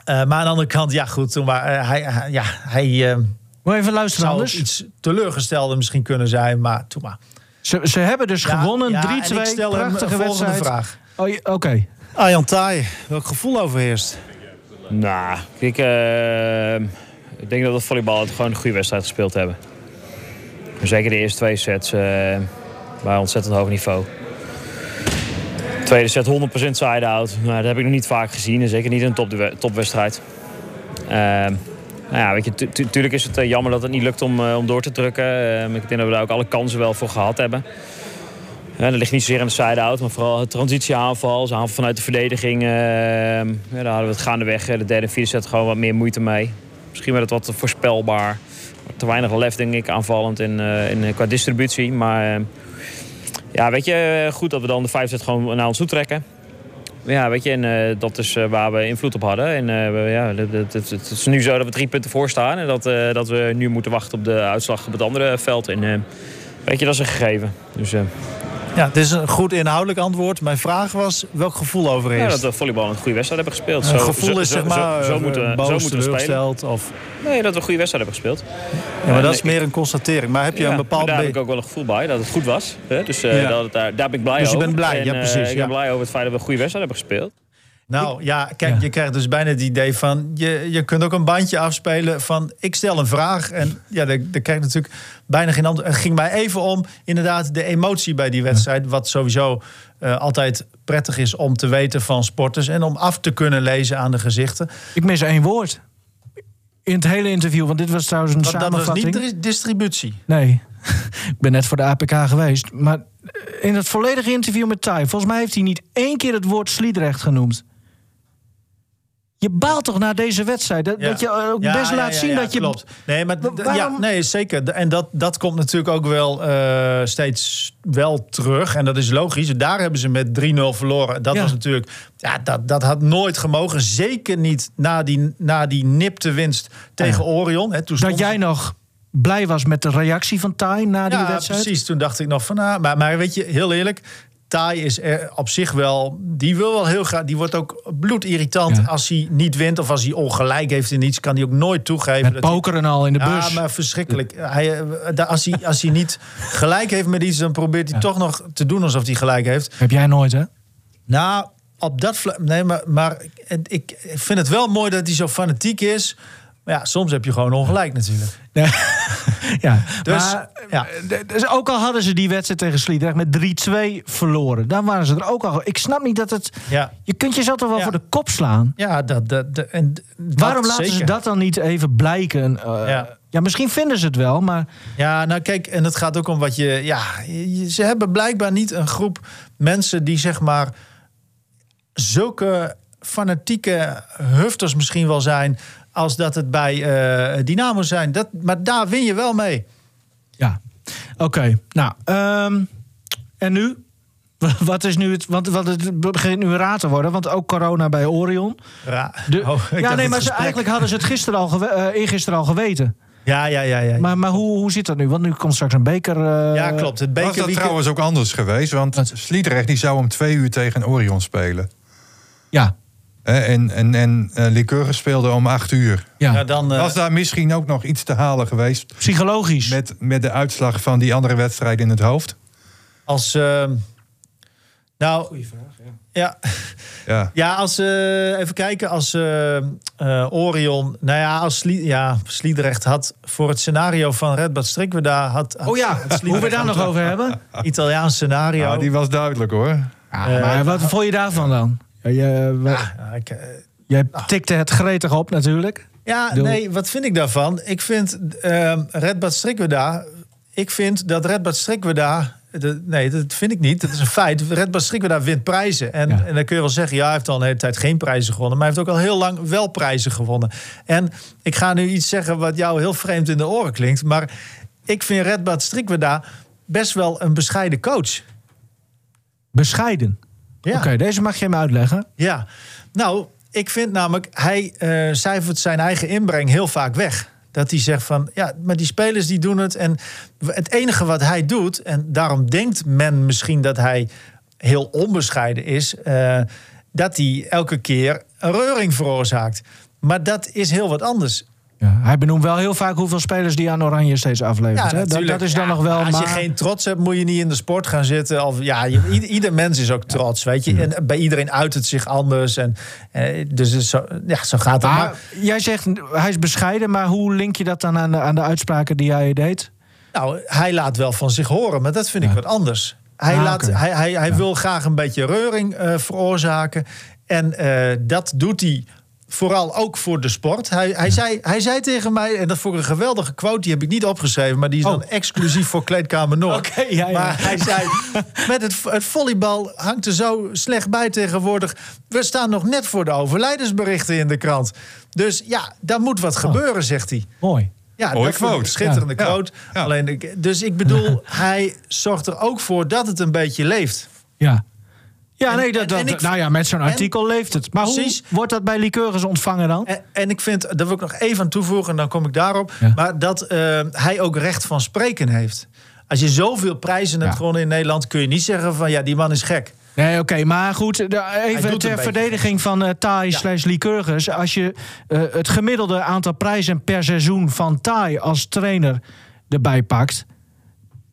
eh, maar aan de andere kant, ja goed. Toen maar, eh, hij, hij- ja, hij... ehm, Moet even luisteren anders. iets teleurgestelde misschien kunnen zijn, maar toen maar. Ze, ze hebben dus Ja, gewonnen, ja, 3-2, en ik stel hem prachtige een volgende wedstrijd. vraag. Oh, Oké. Arjan Taai, welk gevoel overheerst? Nou, eh, ik denk dat we volleybal het gewoon een goede wedstrijd gespeeld hebben. Zeker de eerste twee sets waren ontzettend hoog niveau. Tweede set 100% side-out. Nou, dat heb ik nog niet vaak gezien. En zeker niet in een top, topwedstrijd. Eh, nou ja, weet je, tu- is het eh, jammer dat het niet lukt om, eh, om door te drukken. Eh, maar ik denk dat we daar ook alle kansen wel voor gehad hebben. Dat ligt niet zozeer aan de side-out, maar vooral het transitieaanval. Aanval vanuit de verdediging. eh, ja, daar hadden we het gaandeweg eh, de derde en vierde set gewoon wat meer moeite mee. Misschien werd het wat voorspelbaar. Te weinig lef, denk ik, aanvallend in, in, qua distributie. Maar ja, weet je, eh, goed dat we dan de vijfde set gewoon naar ons toe trekken. Ja, weet je, en eh, dat is eh, waar we invloed op hadden. En we- ja, het, het, is nu zo dat we drie punten voor staan. En dat, dat we nu moeten wachten op de uitslag op het andere veld. En weet je, dat is een gegeven. Dus Ja, het is een goed inhoudelijk antwoord. Mijn vraag was, welk gevoel ja, overheerst? dat we volleybal een goede wedstrijd hebben gespeeld. een Zo- gevoel zo- is zo- zeg maar zo, eh, moeten, boos, zo moeten we spelen. Of, Nee, dat we een goede wedstrijd hebben gespeeld. ja, maar dat nee, is meer een constatering. Maar heb je Ja, een bepaald... daar heb ik ook wel een gevoel bij dat het goed was. Hè? Dus eh, Ja. dat, het daar, daar ben ik blij Dus je over. bent blij, En, ja, eh, precies, ik ja. ben blij over het feit dat we een goede wedstrijd hebben gespeeld. Nou ja, kijk, Ja. je krijgt dus bijna het idee van... Je, je kunt ook een bandje afspelen van... ik stel een vraag en ja, daar, daar krijg je natuurlijk bijna geen antwoord. Het ging mij even om inderdaad de emotie bij die wedstrijd... wat sowieso eh, altijd prettig is om te weten van sporters... en om af te kunnen lezen aan de gezichten. Ik mis één woord. In het hele interview, want dit was trouwens een Want dat was samenvatting. niet de distributie. Nee, ik ben net voor de APK geweest. Maar in het volledige interview met Tai... volgens mij heeft hij niet één keer het woord Sliedrecht genoemd. Je baalt toch naar deze wedstrijd? Dat, dat je ook Ja, best ja, laat ja, zien ja, dat je... Klopt. Nee, maar waarom- ja, nee, zeker. En dat, dat komt natuurlijk ook wel eh, steeds wel terug. En dat is logisch. Daar hebben ze met 3-0 verloren. Dat Ja. was natuurlijk... Ja, dat, dat had nooit gemogen. Zeker niet na die, na die nipte winst tegen Orion. Hè, toen Dat stond- jij nog blij was met de reactie van Tai na die ja, wedstrijd? precies. Toen dacht ik nog van... Nou, maar, maar weet je, heel eerlijk... Tai is er op zich wel... Die wil wel heel graag... Die wordt ook bloedirritant Ja. als hij niet wint... of als hij ongelijk heeft in iets... kan hij ook nooit toegeven... Met dat hij- pokeren al in de ja, bus. maar verschrikkelijk. Hij, eh, als, hij, als hij niet gelijk heeft met iets, dan probeert hij toch nog te doen alsof hij gelijk heeft. Heb jij nooit, hè? Nou, op dat vlak. Nee, maar, maar ik, ik vind het wel mooi dat hij zo fanatiek is. Maar ja, soms heb je gewoon ongelijk natuurlijk. Ja, Dus, maar ja. eh, dus ook al hadden ze die wedstrijd tegen Sliedrecht met 3-2 verloren, dan waren ze er ook al. Ik snap niet dat het. Ja, Je kunt jezelf toch wel Ja. voor de kop slaan. ja dat, dat, dat- en Waarom laten ze dat dan niet even blijken? Eh, Ja. ja. misschien vinden ze het wel, maar Ja, nou kijk, en het gaat ook om wat je. Ja, ze hebben blijkbaar niet een groep mensen die zeg maar. zulke fanatieke hufters misschien wel zijn. Als dat het bij eh, Dynamo zijn. Dat, maar daar win je wel mee. ja. Oké, nou. ehm, en nu? Wat is nu het. Want, want het begint nu raar te worden, want ook corona bij Orion. Ja, De, Oh, ja, nee, maar ze, eigenlijk hadden ze het gisteren al, eh, eergisteren al geweten. Ja, ja, ja. ja. Maar, maar hoe, hoe zit dat nu? Want nu komt straks een beker. eh, ja, klopt. Het Was dat trouwens ook anders geweest? Want Sliedrecht die zou om twee uur tegen Orion spelen. Ja, en en, en eh, Lycurgus speelde om acht uur. Ja. Ja, dan, eh, Was daar misschien ook nog iets te halen geweest... Psychologisch. met, met de uitslag van die andere wedstrijd in het hoofd? als... eh, nou, Goeie vraag, ja. ja. Ja. Ja, als eh, even kijken, als Orion, nou ja, als Slie, ja, Sliedrecht had voor het scenario van Red Bad Strikweda had, had Oh ja, hoe we daar nog over hebben. Italiaans scenario. Ja, die was duidelijk hoor. Ja, maar wat vond je daarvan dan? Ja, je, we- Ja, ik, eh, jij tikte het gretig op natuurlijk. ja, Doe. nee, wat vind ik daarvan? Ik vind ehm Red Bad Strikweda, ik vind dat Red Bad Strikweda de- nee, dat vind ik niet. Dat is een feit. Red Bad Strikweda wint prijzen. En, Ja. en dan kun je wel zeggen... ja, hij heeft al een hele tijd geen prijzen gewonnen... maar hij heeft ook al heel lang wel prijzen gewonnen. En ik ga nu iets zeggen wat jou heel vreemd in de oren klinkt... maar ik vind Red Bad Strikweda best wel een bescheiden coach. Bescheiden. Ja. Oké, deze mag je me uitleggen. Ja, nou, ik vind namelijk, hij eh, cijfert zijn eigen inbreng heel vaak weg. Dat hij zegt van, ja, maar die spelers die doen het. En het enige wat hij doet, en daarom denkt men misschien dat hij heel onbescheiden is, eh, dat hij elke keer een reuring veroorzaakt. Maar dat is heel wat anders. Ja, hij benoemt wel heel vaak hoeveel spelers die aan Oranje steeds aflevert. hè? Dat, dat is dan Ja, nog wel. Als je geen trots hebt, moet je niet in de sport gaan zitten. Of, ja, je- ieder, ieder mens is ook trots, weet je. En bij iedereen uit het zich anders. En, eh, dus zo, ja, zo gaat het. Maar Maar, jij zegt hij is bescheiden, maar hoe link je dat dan aan de, aan de uitspraken die jij deed? nou, hij laat wel van zich horen, maar dat vind ik wat anders. Hij, Ah, laat, hij, hij, hij wil graag een beetje reuring eh, veroorzaken. En eh, dat doet hij vooral ook voor de sport. Hij, hij, zei, hij zei tegen mij, en dat vond ik een geweldige quote... die heb ik niet opgeschreven, maar die is Oh. dan exclusief voor Kleedkamer Noord. Oké, ja, ja. Maar hij zei, met het, het volleybal hangt er zo slecht bij tegenwoordig. We staan nog net voor de overlijdensberichten in de krant. Dus ja, daar moet wat gebeuren, zegt hij. Mooi. Ja, Mooie ik quote. een schitterende Ja. quote. Ja. Alleen, dus ik bedoel, hij zorgt er ook voor dat het een beetje leeft. Ja. Ja, En- nee, dat, en- dat, en ik- nou ja, met zo'n artikel leeft het. Maar Precies. hoe wordt dat bij liqueurs ontvangen dan? En, en ik vind, daar wil ik nog even aan toevoegen, en dan kom ik daarop. Ja. Maar dat eh, hij ook recht van spreken heeft. Als je zoveel prijzen hebt Ja. gewonnen in Nederland, kun je niet zeggen van ja, die man is gek. Nee, oké, maar goed, even ter beetje. verdediging van eh Thai slash Lycurgus. Als je eh, het gemiddelde aantal prijzen per seizoen van Thai als trainer erbij pakt,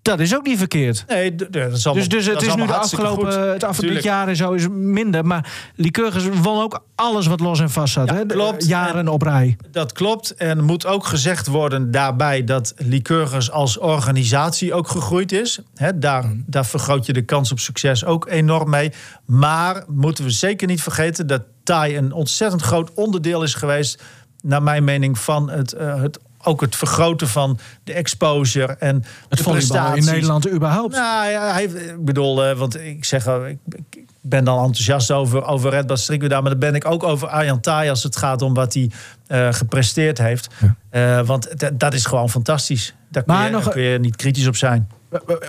dat is ook niet verkeerd. Nee, dat is allemaal, Dus, dus het is nu de afgelopen, goed. het afgelopen jaar en zo is minder. Maar Lycurgus won ook alles wat los en vast zat. Ja, hè? De- klopt. Jaren En- op rij. Dat klopt. En moet ook gezegd worden daarbij dat Lycurgus als organisatie ook gegroeid is. Hè, daar, Mhm. daar vergroot je de kans op succes ook enorm mee. Maar moeten we zeker niet vergeten dat Thai een ontzettend groot onderdeel is geweest, naar mijn mening, van het, eh, het, ook het vergroten van de exposure en Het de in. Nederland überhaupt. Nou ja, hij, ik bedoel, eh, want ik zeg, al, ik, ik ben dan enthousiast over, over Red Bull Strikweda, maar dan ben ik ook over Arjan Thai als het gaat om wat hij eh, gepresteerd heeft. Eh, want dat is gewoon fantastisch. Daar kun, je, nog- daar kun je niet kritisch op zijn.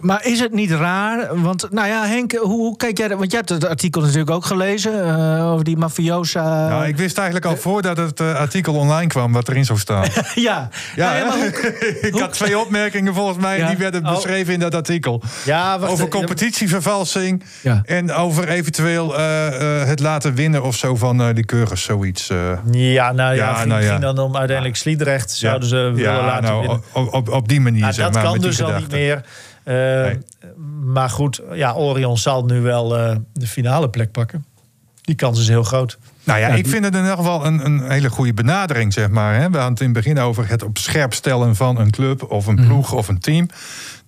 Maar is het niet raar? Want, nou ja, Henk, hoe, hoe kijk jij dat? Want jij hebt het artikel natuurlijk ook gelezen eh, over die mafiosa. Nou, ik wist eigenlijk al voordat het eh, artikel online kwam wat erin zou staan. ja, Ja, hoe- ik had twee opmerkingen volgens mij, Ja. die werden Oh. beschreven in dat artikel. Ja, wacht, over eh, competitievervalsing en over eventueel eh, eh, het laten winnen of zo van uh, Lycurgus, zoiets. eh. Ja, nou ja, Ja, ging, nou ja. ging dan om uiteindelijk Sliedrecht. Zouden ze willen laten nou, winnen. op, op, op die manier, Nou, zeg dat maar, kan met die dus al niet meer. Eh, Nee. Maar goed, ja, Orion zal nu wel eh, de finale plek pakken. Die kans is heel groot. Nou ja, ik vind het in ieder geval een, een hele goede benadering, zeg maar. Hè. We hadden het in het begin over het op scherp stellen van een club of een ploeg of een team.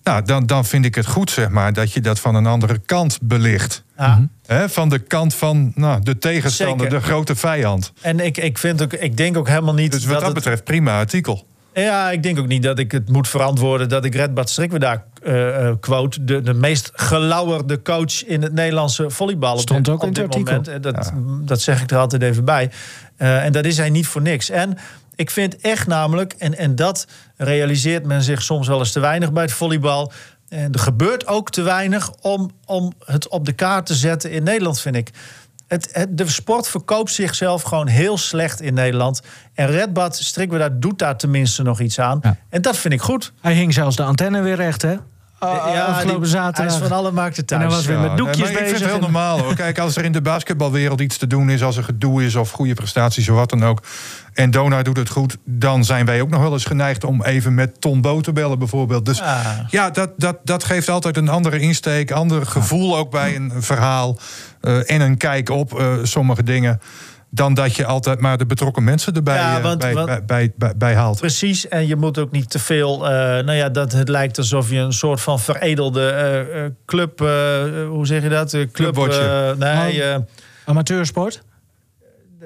Nou, dan, dan vind ik het goed, zeg maar, dat je dat van een andere kant belicht. Ja. Hè, van de kant van nou, de tegenstander, Zeker. de grote vijand. En ik, ik, vind ook, ik denk ook helemaal niet Dus wat dat dat het betreft, prima artikel. Ja, ik denk ook niet dat ik het moet verantwoorden dat ik Red Bad Strikweda eh eh, quote. De, de meest gelauwerde coach in het Nederlandse volleybal. op Stond dit- ook op dit artikel. moment. En Dat, dat zeg ik er altijd even bij. Eh, en dat is hij niet voor niks. En ik vind echt namelijk, en, en dat realiseert men zich soms wel eens te weinig bij het volleybal. En er gebeurt ook te weinig om, om het op de kaart te zetten in Nederland, vind ik. Het, het- de sport verkoopt zichzelf gewoon heel slecht in Nederland. En Redbad Strikweda doet daar tenminste nog iets aan. Ja. En dat vind ik goed. Hij hing zelfs de antenne weer recht, hè? Uh, Ja, afgelopen zaterdag. Hij is van alle markten thuis. En hij was weer met doekjes maar ik vind bezig. het heel normaal hoor. Kijk, als er in de basketbalwereld iets te doen is, als er gedoe is of goede prestaties of wat dan ook. En Dona doet het goed, dan zijn wij ook nog wel eens geneigd om even met Ton Bo te bellen bijvoorbeeld. Dus Ja. ja, dat, dat, dat geeft altijd een andere insteek, ander gevoel ook bij een verhaal. eh, en een kijk op eh, sommige dingen. Dan dat je altijd maar de betrokken mensen erbij Ja, eh, want- bij, want- bij, bij, bij, bij haalt. Precies, en je moet ook niet te veel. eh, nou ja, dat het lijkt alsof je een soort van veredelde eh, eh, club. eh, hoe zeg je dat? Club. Eh, nee, Oh. eh, Amateursport?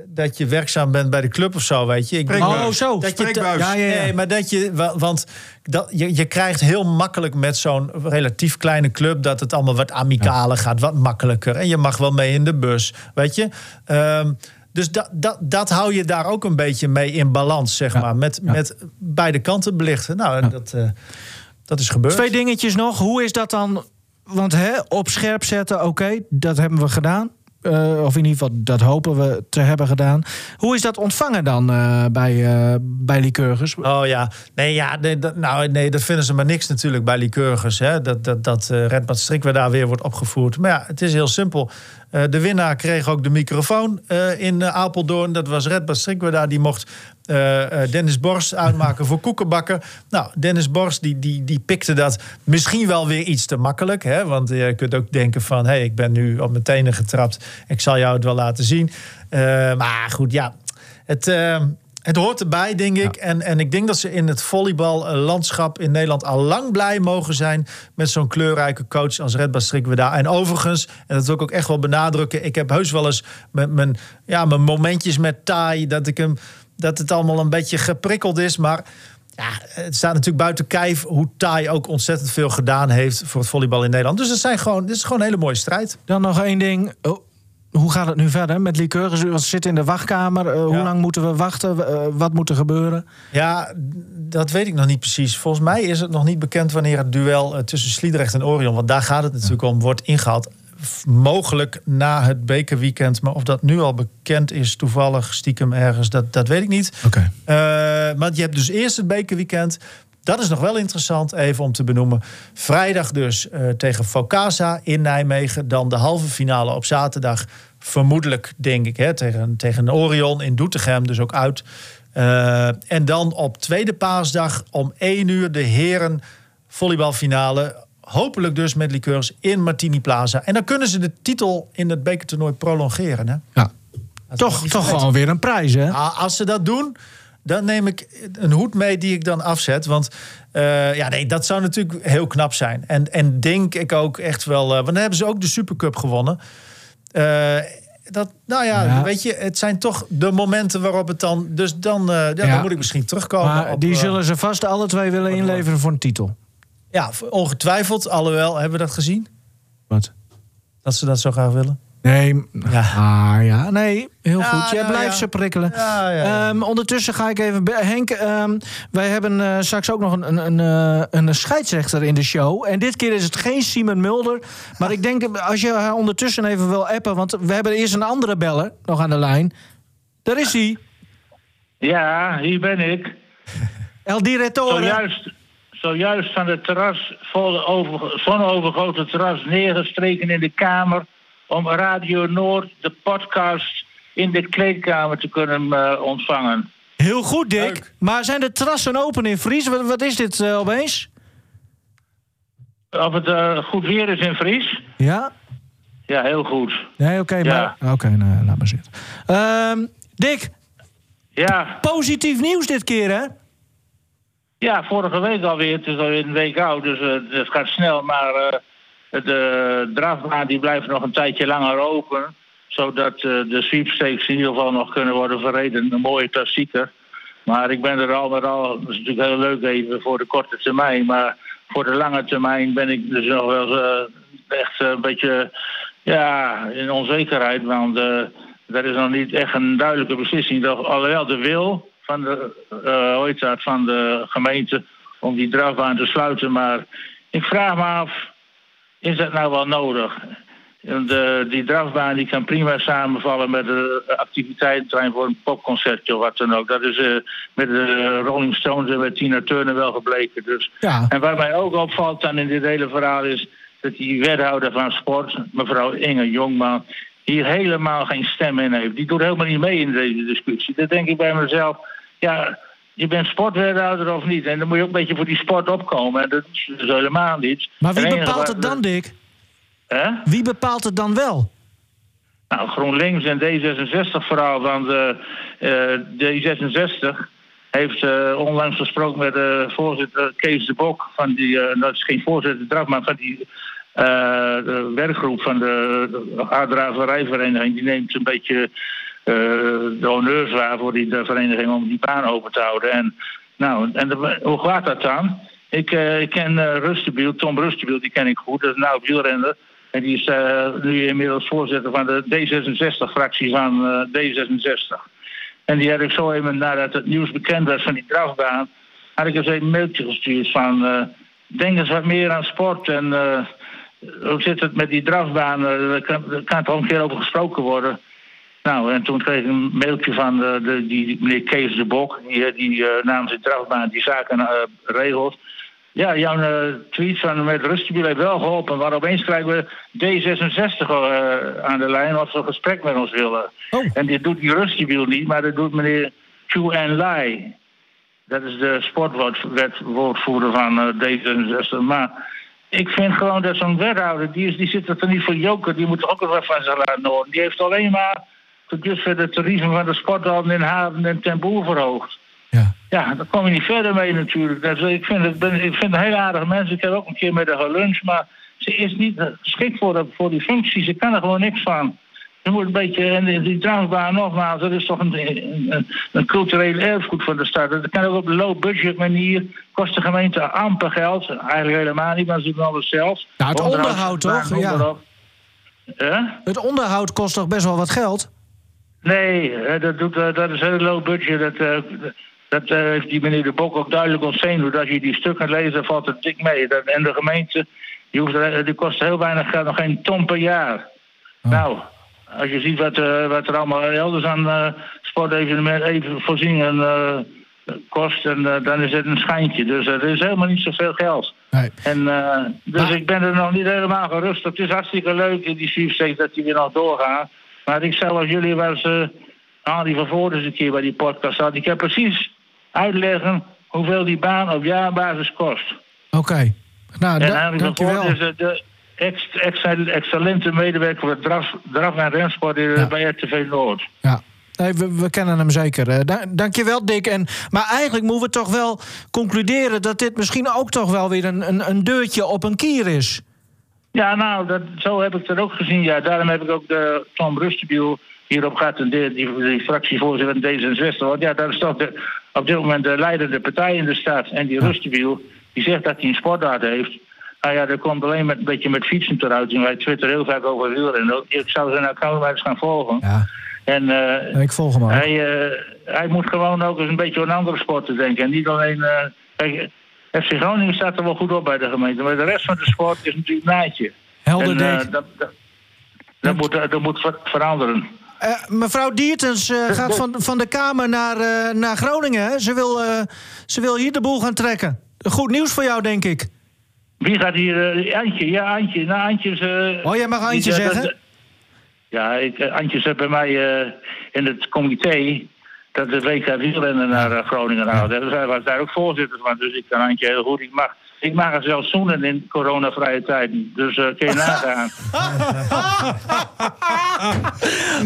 dat je werkzaam bent bij de club of zo, weet je. Ik Oh, zo. Dat je. Ja, ja, ja. Nee, maar dat je, wa- want dat, je, je krijgt heel makkelijk met zo'n relatief kleine club dat het allemaal wat amicaler gaat, wat makkelijker. En je mag wel mee in de bus, weet je. Ehm, dus dat, dat, dat hou je daar ook een beetje mee in balans, zeg Ja. maar. Met, Ja. met beide kanten belichten. Nou, dat, eh, dat is gebeurd. Twee dingetjes nog. Hoe is dat dan? Want hè, op scherp zetten, oké, dat hebben we gedaan. Eh, of in ieder geval, dat hopen we te hebben gedaan. Hoe is dat ontvangen dan eh, bij, eh bij Lycurgus? Oh ja, nee, ja dat, nou, nee, dat vinden ze maar niks natuurlijk bij Lycurgus. Hè? Dat, dat, dat Redbad Strikker daar weer wordt opgevoerd. Maar ja, het is heel simpel. De winnaar kreeg ook de microfoon in Apeldoorn. Dat was Redbad Strikker Die mocht Dennis Borst uitmaken voor koekenbakken. Nou, Dennis Borst die, die, die pikte dat misschien wel weer iets te makkelijk. Hè? Want je kunt ook denken van... hé, hey, ik ben nu op mijn tenen getrapt. Ik zal jou het wel laten zien. Eh, maar goed, ja... Het, eh, het hoort erbij, denk ik. En, en ik denk dat ze in het volleyballandschap in Nederland al lang blij mogen zijn met zo'n kleurrijke coach als Redbad Strikweda. En overigens, en dat wil ik ook echt wel benadrukken, ik heb heus wel eens met mijn, ja, mijn momentjes met Tai dat ik hem dat het allemaal een beetje geprikkeld is, maar. Ja, het staat natuurlijk buiten kijf hoe Tai ook ontzettend veel gedaan heeft voor het volleybal in Nederland. Dus het, zijn gewoon, dit is gewoon een hele mooie strijd. Dan nog één ding. Oh, hoe gaat het nu verder met Lycurgus? We zitten in de wachtkamer. Eh, Hoe lang moeten we wachten? Eh, wat moet er gebeuren? Ja, dat weet ik nog niet precies. Volgens mij is het nog niet bekend wanneer het duel eh, tussen Sliedrecht en Orion, want daar gaat het natuurlijk om, wordt ingehaald. Mogelijk na het bekerweekend, maar of dat nu al bekend is, toevallig stiekem ergens, dat, dat weet ik niet. Oké. Eh, maar je hebt dus eerst het bekerweekend. Dat is nog wel interessant, even om te benoemen. Vrijdag dus eh, tegen Focasa in Nijmegen. Dan de halve finale op zaterdag. Vermoedelijk, denk ik, hè, tegen, tegen Orion in Doetinchem. Dus ook uit. Eh, en dan op tweede paasdag om 1 uur de heren volleybalfinale. Hopelijk dus met liqueurs in Martini Plaza. En dan kunnen ze de titel in het bekertoernooi prolongeren. Hè? Ja. Toch, toch gewoon weer een prijs, hè? Ah, als ze dat doen, dan neem ik een hoed mee die ik dan afzet. Want eh, ja, nee, dat zou natuurlijk heel knap zijn. En, en denk ik ook echt wel. eh, want dan hebben ze ook de Supercup gewonnen. Eh, dat, nou ja, Ja. weet je, het zijn toch de momenten waarop het dan. Dus dan, ja, Ja. dan moet ik misschien terugkomen. Maar op, die zullen ze vast alle twee willen inleveren voor een titel. Ja, ongetwijfeld. Alhoewel, hebben we dat gezien? Wat? Dat ze dat zo graag willen. Nee, Ja. ah, ja, nee, heel Ja, goed. Jij nou, blijft ja. ze prikkelen. Ja, ja, ja. Ehm, ondertussen ga ik even... Henk, ehm, wij hebben eh, straks ook nog een, een, een, eh, een scheidsrechter in de show. En dit keer is het geen Simon Mulder. Maar ik denk, als je haar ondertussen even wil appen... want we hebben eerst een andere beller nog aan de lijn. Daar is hij. Ja, hier ben ik. El Direttore. Zojuist, zojuist van het terras, vol over, zonovergoten terras, neergestreken in de kamer. om Radio Noord, de podcast, in de kleedkamer te kunnen eh, ontvangen. Heel goed, Dick. Leuk. Maar zijn de terrassen open in Fries? Wat, wat is dit eh, opeens? Of het eh, goed weer is in Fries? Ja? Ja, heel goed. Nee, oké, Ja. maar... Oké, nou, laat maar zitten. Ehm, Dick, Ja, positief nieuws dit keer, hè? Ja, vorige week alweer. Het is alweer een week oud, dus eh, het gaat snel. Maar eh, de drafbaan die blijft nog een tijdje langer open. Zodat eh, de sweepstakes in ieder geval nog kunnen worden verreden. Een mooie klassieker. Maar ik ben er al met al, dat is natuurlijk heel leuk even voor de korte termijn. Maar voor de lange termijn ben ik dus nog wel echt een beetje ja, in onzekerheid. Want er is nog niet echt een duidelijke beslissing. Alhoewel de wil van de, eh, hoe heet dat, van de gemeente om die drafbaan te sluiten. Maar ik vraag me af, is dat nou wel nodig? De, die drafbaan die kan prima samenvallen met de activiteitentrein voor een popconcertje of wat dan ook. Dat is eh, met de Rolling Stones en met Tina Turner wel gebleken. Dus. Ja. En wat mij ook opvalt dan in dit hele verhaal is dat die wethouder van sport, mevrouw Inge Jongman, hier helemaal geen stem in heeft. Die doet helemaal niet mee in deze discussie. Dan denk ik bij mezelf, ja, je bent sportwethouder of niet. En dan moet je ook een beetje voor die sport opkomen. En dat is dus helemaal niet. Maar wie bepaalt het dan, Dick? Hè? Wie bepaalt het dan wel? Nou, GroenLinks en D66 vooral. Want eh, eh, D66 heeft eh, onlangs gesproken met de voorzitter Kees de Bok. Van die, dat is geen voorzitter draf, maar van die de werkgroep van de, aarddraverijvereniging. Die neemt een beetje de honneurs waar voor die de vereniging om die baan open te houden. En, nou, en hoe gaat dat dan? Ik, eh, ik ken eh Rustenbiel, Tom Rustenbiel, die ken ik goed. Dat is een oud wielrenner. En die is eh, nu inmiddels voorzitter van de D66-fractie van eh, D66. En die had ik zo even, nadat het nieuws bekend werd van die drafbaan... had ik eens een mailtje gestuurd van... eh, denk eens wat meer aan sport en... eh, hoe zit het met die drafbaan? Eh, Daar kan, daar kan toch een keer over gesproken worden. Nou, en toen kreeg ik een mailtje van de, de, die meneer Kees de Bok... die, eh, die eh, namens de drafbaan die zaken eh, regelt... Ja, jouw tweet van met Rustgebied heeft wel geholpen. Maar opeens krijgen we D66 eh, aan de lijn of ze een gesprek met ons willen. Oh. En dit doet die Rustgebied niet, maar dat doet meneer Chu Lai. Dat is de sportwoordvoerder van eh, D66. Maar ik vind gewoon dat zo'n wethouder, die, is, die zit er toch niet voor joker. Die moet er ook nog wat van zich laten horen. Die heeft alleen maar tot dusver de tarieven van de sporthallen in Haven en Ten Boer verhoogd. Ja. Ja, daar kom je niet verder mee natuurlijk. Dus ik, vind het, ben, ik vind het hele aardige mens. Ik heb ook een keer met haar geluncht, maar ze is niet geschikt voor, de, voor die functie. Ze kan er gewoon niks van. Je moet een beetje, en die, die drafbaan nogmaals, dat is toch een, een, een cultureel erfgoed van de stad. Dat kan ook op een low-budget manier, kost de gemeente amper geld. Eigenlijk helemaal niet, maar ze doen alles zelf. Nou, het onderhoud toch? Ja. Het onderhoud kost toch best wel wat geld? Nee, eh, dat, doet, eh, dat is heel low budget. Dat, eh, dat heeft die meneer De Bok ook duidelijk ontzien. Als je die stukken leest, dan valt het dik mee. Dat, en de gemeente, die, hoeft, die kost heel weinig geld, nog geen ton per jaar. Nou, als je ziet wat, wat er allemaal elders aan eh sportevenementen, even voorzieningen eh, kost, en, dan is het een schijntje. Dus er is helemaal niet zoveel geld. Nee. En, dus ik ben er nog niet helemaal gerust. Het is hartstikke leuk in die sweepstakes dat die weer nog doorgaan. Maar ik zou als jullie wel eens uh, Andy van Voort eens een keer bij die podcast hadden. Ik heb precies uitleggen hoeveel die baan op jaarbasis kost. Oké. Nou, en da- Andy van Voort is eh, de ex, ex- excellente medewerker voor draf, draf- en rensport Ja. bij RTV Noord. Ja. Nee, we, we kennen hem zeker. Eh, da- dankjewel, Dick. En, maar eigenlijk moeten we toch wel concluderen... dat dit misschien ook toch wel weer een, een, een deurtje op een kier is. Ja, nou, dat, zo heb ik het ook gezien. Ja, daarom heb ik ook de Tom Rustenbiel hierop. En die, die, fractievoorzitter van D66. Want ja, dat is toch de, op dit moment de leidende partij in de stad. En die Rustenbiel, die zegt dat hij een sportdaad heeft. Nou ja, dat komt alleen met, een beetje met fietsen eruit. En wij twitteren heel vaak over wielrennen. Ik zou zijn account maar eens gaan volgen. Ja, En eh, ik volg hem ook. hij, eh, hij moet gewoon ook eens een beetje aan andere sporten denken. En niet alleen... eh FC Groningen staat er wel goed op bij de gemeente. Maar de rest van de sport is natuurlijk naadje. Helder, En, eh, dat, dat, dat moet, dat moet ver- veranderen. Eh, mevrouw Diertens eh, gaat van, van de Kamer naar, eh, naar Groningen. Hè? Ze, wil, eh, ze wil hier de boel gaan trekken. Goed nieuws voor jou, denk ik. Wie gaat hier... eh, Antje, ja, Antje. Nou, Antje is... eh, Oh, jij mag Antje die- zeggen? ja, ik, eh, Antje zit bij mij eh, in het comité... dat de WK wielrennen naar eh, Groningen haalt. Dus hij was daar ook voorzitter van. Dus ik kan Antje heel goed. Ik mag, ik mag haar zelfs zoenen in coronavrije tijden. Dus eh kun je nagaan.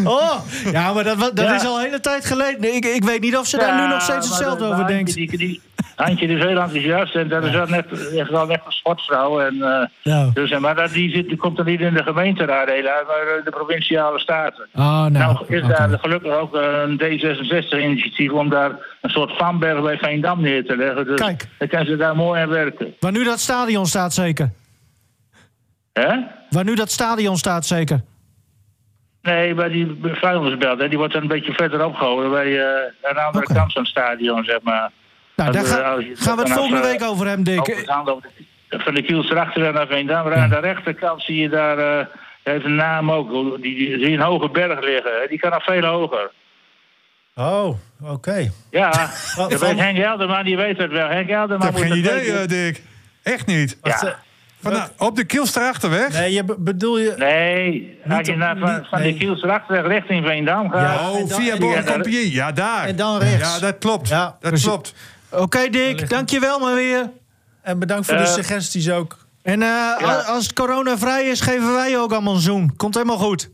Oh, ja, maar dat, dat Ja. is al een hele tijd geleden. Ik, ik weet niet of ze daar nu nog steeds hetzelfde over denkt. Antje, die, die, Antje is heel enthousiast en dat is wel net, echt wel echt een sportvrouw. En, eh, Ja. dus, maar dat, die, zit, die komt er niet in de gemeenteraad helaas, maar eh, de provinciale staten. Oh, nou, Nou, is daar gelukkig ook eh, een D66-initiatief om daar een soort vanberg bij Veendam neer te leggen. Dus Kijk. dan kan ze daar mooi aan werken. Waar nu dat stadion staat, zeker. Hè? Waar nu dat stadion staat, zeker. Nee, bij die vuilnisbelt, die wordt dan een beetje verderop gehouden bij uh, aan de andere kant van het stadion, zeg maar. Nou, daar ga- je- gaan we het volgende eh, week over hebben, Dick. De- van de Kielstrachter naar Veendam. Aan de rechterkant zie je daar eh, heeft een naam ook. Die, die, die een hoge berg liggen. Die kan nog veel hoger. Oh, oké. Ja, dat van- weet Henk Elderman, die weet het wel. Henk Ik Elderman heb moet geen het idee, eh, Dick. Echt niet. Ja. eh, Van, nou, op de Kielstraachterweg? Nee, je be- bedoel je... Nee, als je naar, van, van nee. de richting Veendam gaat. Ja. Oh, en dan- via Borencompagnie. Ja, daar. En dan rechts. Ja, dat klopt. Ja, dat precies. klopt. Oké, Dick, dankjewel maar weer. En bedankt voor de Eh, suggesties ook. En eh, als- als het coronavrij is, geven wij je ook allemaal een zoen. Komt helemaal goed.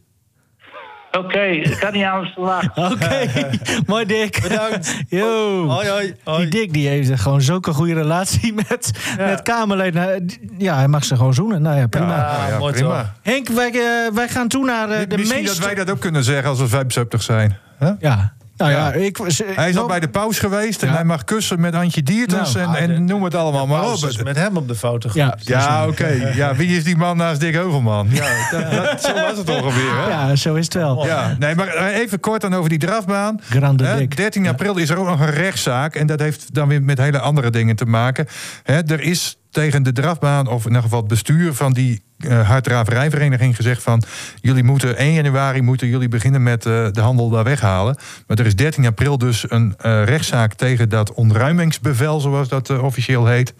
Oké, ik kan niet anders verwachten. Oké, mooi Dick. Bedankt. Yo. Hoi, hoi. hoi. Die Dick die heeft gewoon zulke goede relatie met, met Kamerleden. Nou, Ja, hij mag ze gewoon zoenen. Nou ja, prima. Ja, mooi prima. Henk, wij, eh, wij gaan toe naar de Misschien meest... dat wij dat ook kunnen zeggen als we 75 zijn. Hè? Ja, nou ja, ik... Hij is al bij de paus geweest en hij mag kussen met Antje Diertens Nou, en, en noem het allemaal maar op. Met hem op de foto. Ja, Ja, oké. Ja, wie is die man naast Dick Heuvelman? Ja, dat, dat, zo was het ongeveer. Hè? ja, zo is het wel. Ja, nee, maar eh, even kort dan over die drafbaan. Grande Dick. 13 april is er ook nog een rechtszaak. En dat heeft dan weer met hele andere dingen te maken. Er is tegen de drafbaan, of in ieder geval het bestuur van die eh harddraverijvereniging gezegd van... jullie moeten 1 januari moeten jullie beginnen met eh, de handel daar weghalen. Maar er is 13 april dus een eh, rechtszaak tegen dat ontruimingsbevel... zoals dat officieel heet.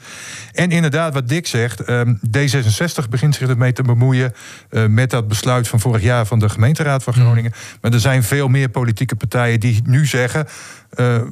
En inderdaad, wat Dick zegt, ehm, D66 begint zich ermee te bemoeien... met dat besluit van vorig jaar van de gemeenteraad van Groningen. Maar er zijn veel meer politieke partijen die nu zeggen...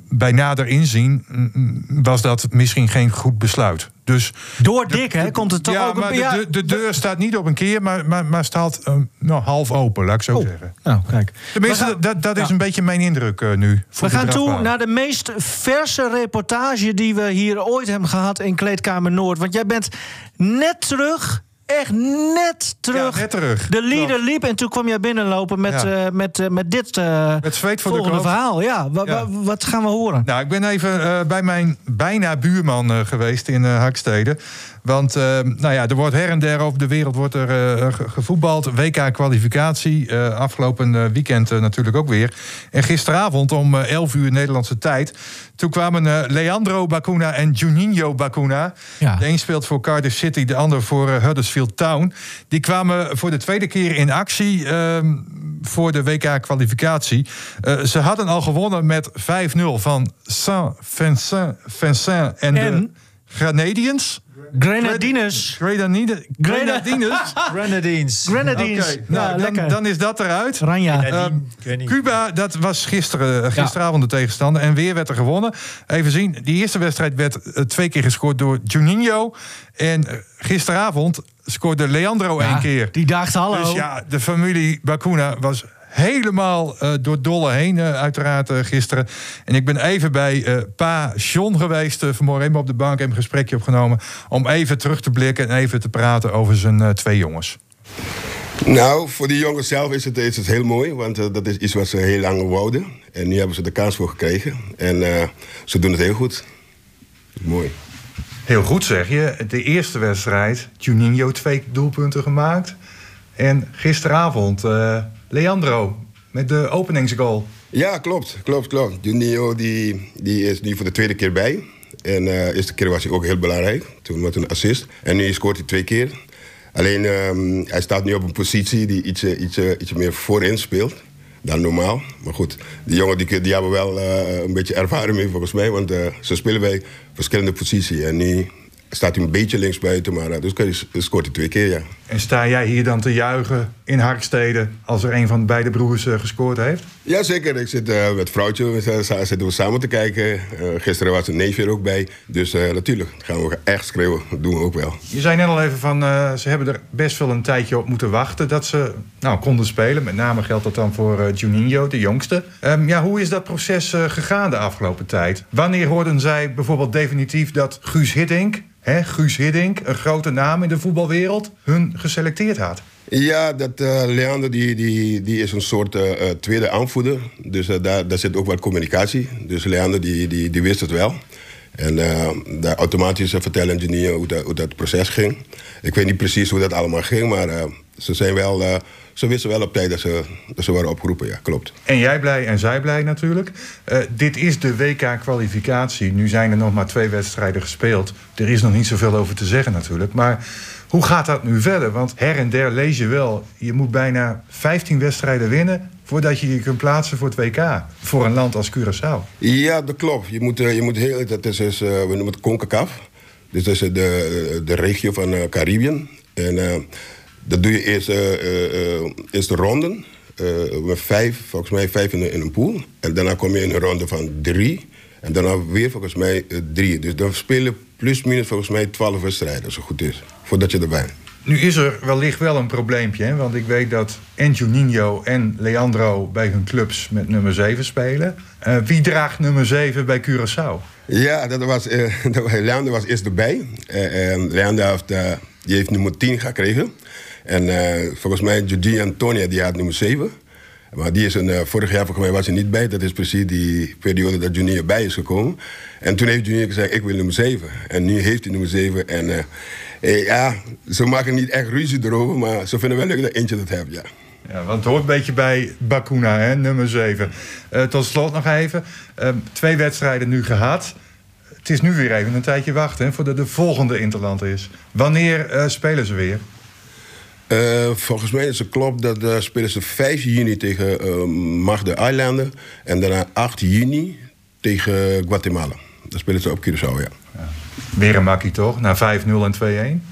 bij nader inzien mm, was dat misschien geen goed besluit. Dus Door Dick, hè, komt het toch ja, ook... maar een, de, ja, de, de deur staat niet op een keer, maar, maar, maar staat eh, nou, half open, laat ik zo Oh. zeggen. Nou, kijk. Tenminste, gaan- dat, dat is een beetje mijn indruk eh, nu. We de gaan toe naar de meest verse reportage die we hier ooit hebben gehad in Kleedkamer Noord. Want jij bent net terug, echt net terug. Ja, net terug. De leader Klopt. liep en toen kwam jij binnenlopen met, Ja. eh, met, eh, met dit eh, Met zweet voor volgende verhaal. Ja, wa- Ja. wa- wat gaan we horen? Nou, ik ben even bij mijn bijna buurman geweest in Hakstede. Want eh, nou ja, er wordt her en der over de wereld wordt er, eh, ge- gevoetbald. WK-kwalificatie. eh, afgelopen weekend natuurlijk ook weer. En gisteravond om eh, 11 uur Nederlandse tijd. Toen kwamen Leandro Bacuna en Juninho Bacuna. Ja. De een speelt voor Cardiff City, de ander voor Huddersfield Town. Die kwamen voor de tweede keer in actie ehm, voor de WK-kwalificatie. Ze hadden al gewonnen met 5-0 van Saint-Vincent Vincent en, de En? Grenadians. Grenadines. Grenadines. Grenadines. Grenadines. Grenadines. Oké, nou, ja, dan, lekker. dan is dat eruit. Ranja. Ehm. Cuba, dat was gisteren, eh, gisteravond de tegenstander. En weer werd er gewonnen. Even zien, die eerste wedstrijd werd eh, twee keer gescoord door Juninho. En eh, gisteravond scoorde Leandro Ja, één keer. Die daagt hallo. Dus ja, de familie Bacuna was helemaal eh, door dolle heen, eh, uiteraard eh, gisteren. En ik ben even bij eh, pa John geweest, vanmorgen even op de bank, even een gesprekje opgenomen. Om even terug te blikken en even te praten over zijn eh, twee jongens. Nou, voor die jongens zelf is het, is het heel mooi, want dat is iets wat ze heel lang wouden. En nu hebben ze de kans voor gekregen. En eh, ze doen het heel goed. Mooi. Heel goed zeg je. De eerste wedstrijd, Juninho twee doelpunten gemaakt. En gisteravond eh, Leandro met de openingsgoal. Ja, klopt, klopt, klopt. Juninho die, die is nu voor de tweede keer bij. En eh, de eerste keer was hij ook heel belangrijk, toen met een assist. En nu scoort hij twee keer. Alleen, ehm, hij staat nu op een positie die iets, iets, iets meer voorin speelt dan normaal. Maar goed, die jongen die, die hebben wel eh, een beetje ervaring mee volgens mij. Want eh, ze spelen bij verschillende posities. En nu staat hij een beetje linksbuiten, maar dus scoort hij twee keer, ja. En sta jij hier dan te juichen in Harkstede als er een van beide broers eh, gescoord heeft? Jazeker, ik zit eh, met vrouwtje, we zitten- we samen te kijken. Eh, gisteren was een neefje er ook bij. Dus natuurlijk, gaan we echt schreeuwen. Dat doen we ook wel. Je zei net al even van, ze hebben er best wel een tijdje op moeten wachten dat ze nou, konden spelen. Met name geldt dat dan voor Juninho, de jongste. Ehm, ja, hoe is dat proces gegaan de afgelopen tijd? Wanneer hoorden zij bijvoorbeeld definitief dat Guus Hiddink, hè, Guus Hiddink, een grote naam in de voetbalwereld, hun geselecteerd had? Ja, dat eh Leander die, die, die is een soort eh, eh, tweede aanvoerder. Dus daar, daar zit ook wat communicatie. Dus Leander die, die, die wist het wel. En daar automatisch vertellen Juninho hoe dat, hoe dat proces ging. Ik weet niet precies hoe dat allemaal ging, maar ze, zijn wel, ze wisten wel op tijd dat ze, dat ze waren opgeroepen. Ja, klopt. En jij blij en zij blij natuurlijk. Dit is de WK-kwalificatie. Nu zijn er nog maar twee wedstrijden gespeeld. Er is nog niet zoveel over te zeggen natuurlijk. Maar Hoe gaat dat nu verder? Want her en der lees je wel, je moet bijna 15 wedstrijden winnen voordat je je kunt plaatsen voor het WK. Voor een land als Curaçao. Ja, dat klopt. Je moet, eh, je moet heel, dat is, eh, we noemen het CONCACAF. Dus dat is de, de regio van uh, Caribbean. En eh, dat doe je eerst, eh, eh, eh, eerst de ronden. eh, met vijf, volgens mij vijf in, in een pool. En daarna kom je in een ronde van drie. En daarna weer volgens mij eh, drie. Dus dan spelen plus minus volgens mij twaalf wedstrijden, als het goed is. Voordat je erbij bent. Nu is er wellicht wel een probleempje. Hè? Want ik weet dat en Juninho en Leandro bij hun clubs met nummer 7 spelen. Eh, wie draagt nummer 7 bij Curaçao? Ja, dat was, eh, dat was, Leander was eerst erbij. Eh, en Leander heeft, die heeft nummer 10 gekregen. En volgens mij, Jordi Antonia, die had nummer 7. Maar die is een, eh, vorig jaar volgens mij was hij niet bij. Dat is precies die periode dat Junior bij is gekomen. En toen heeft Junior gezegd, ik wil nummer 7. En nu heeft hij nummer 7. En eh, eh, ja, ze maken niet echt ruzie erover. Maar ze vinden wel leuk dat eentje dat heeft, ja. Ja, want het hoort een beetje bij Bakuna, hè? nummer 7. Eh, tot slot nog even. eh, twee wedstrijden nu gehad. Het is nu weer even een tijdje wachten hè, voordat de volgende Interland is. Wanneer spelen ze weer? Eh, volgens mij is het klopt dat uh, spelen ze 5 juni tegen uh, Magde Eilanden. En daarna 8 juni tegen Guatemala. Dan spelen ze op Curaçao, ja. ja. Weer een makkie toch? Na 5-0 en 2-1?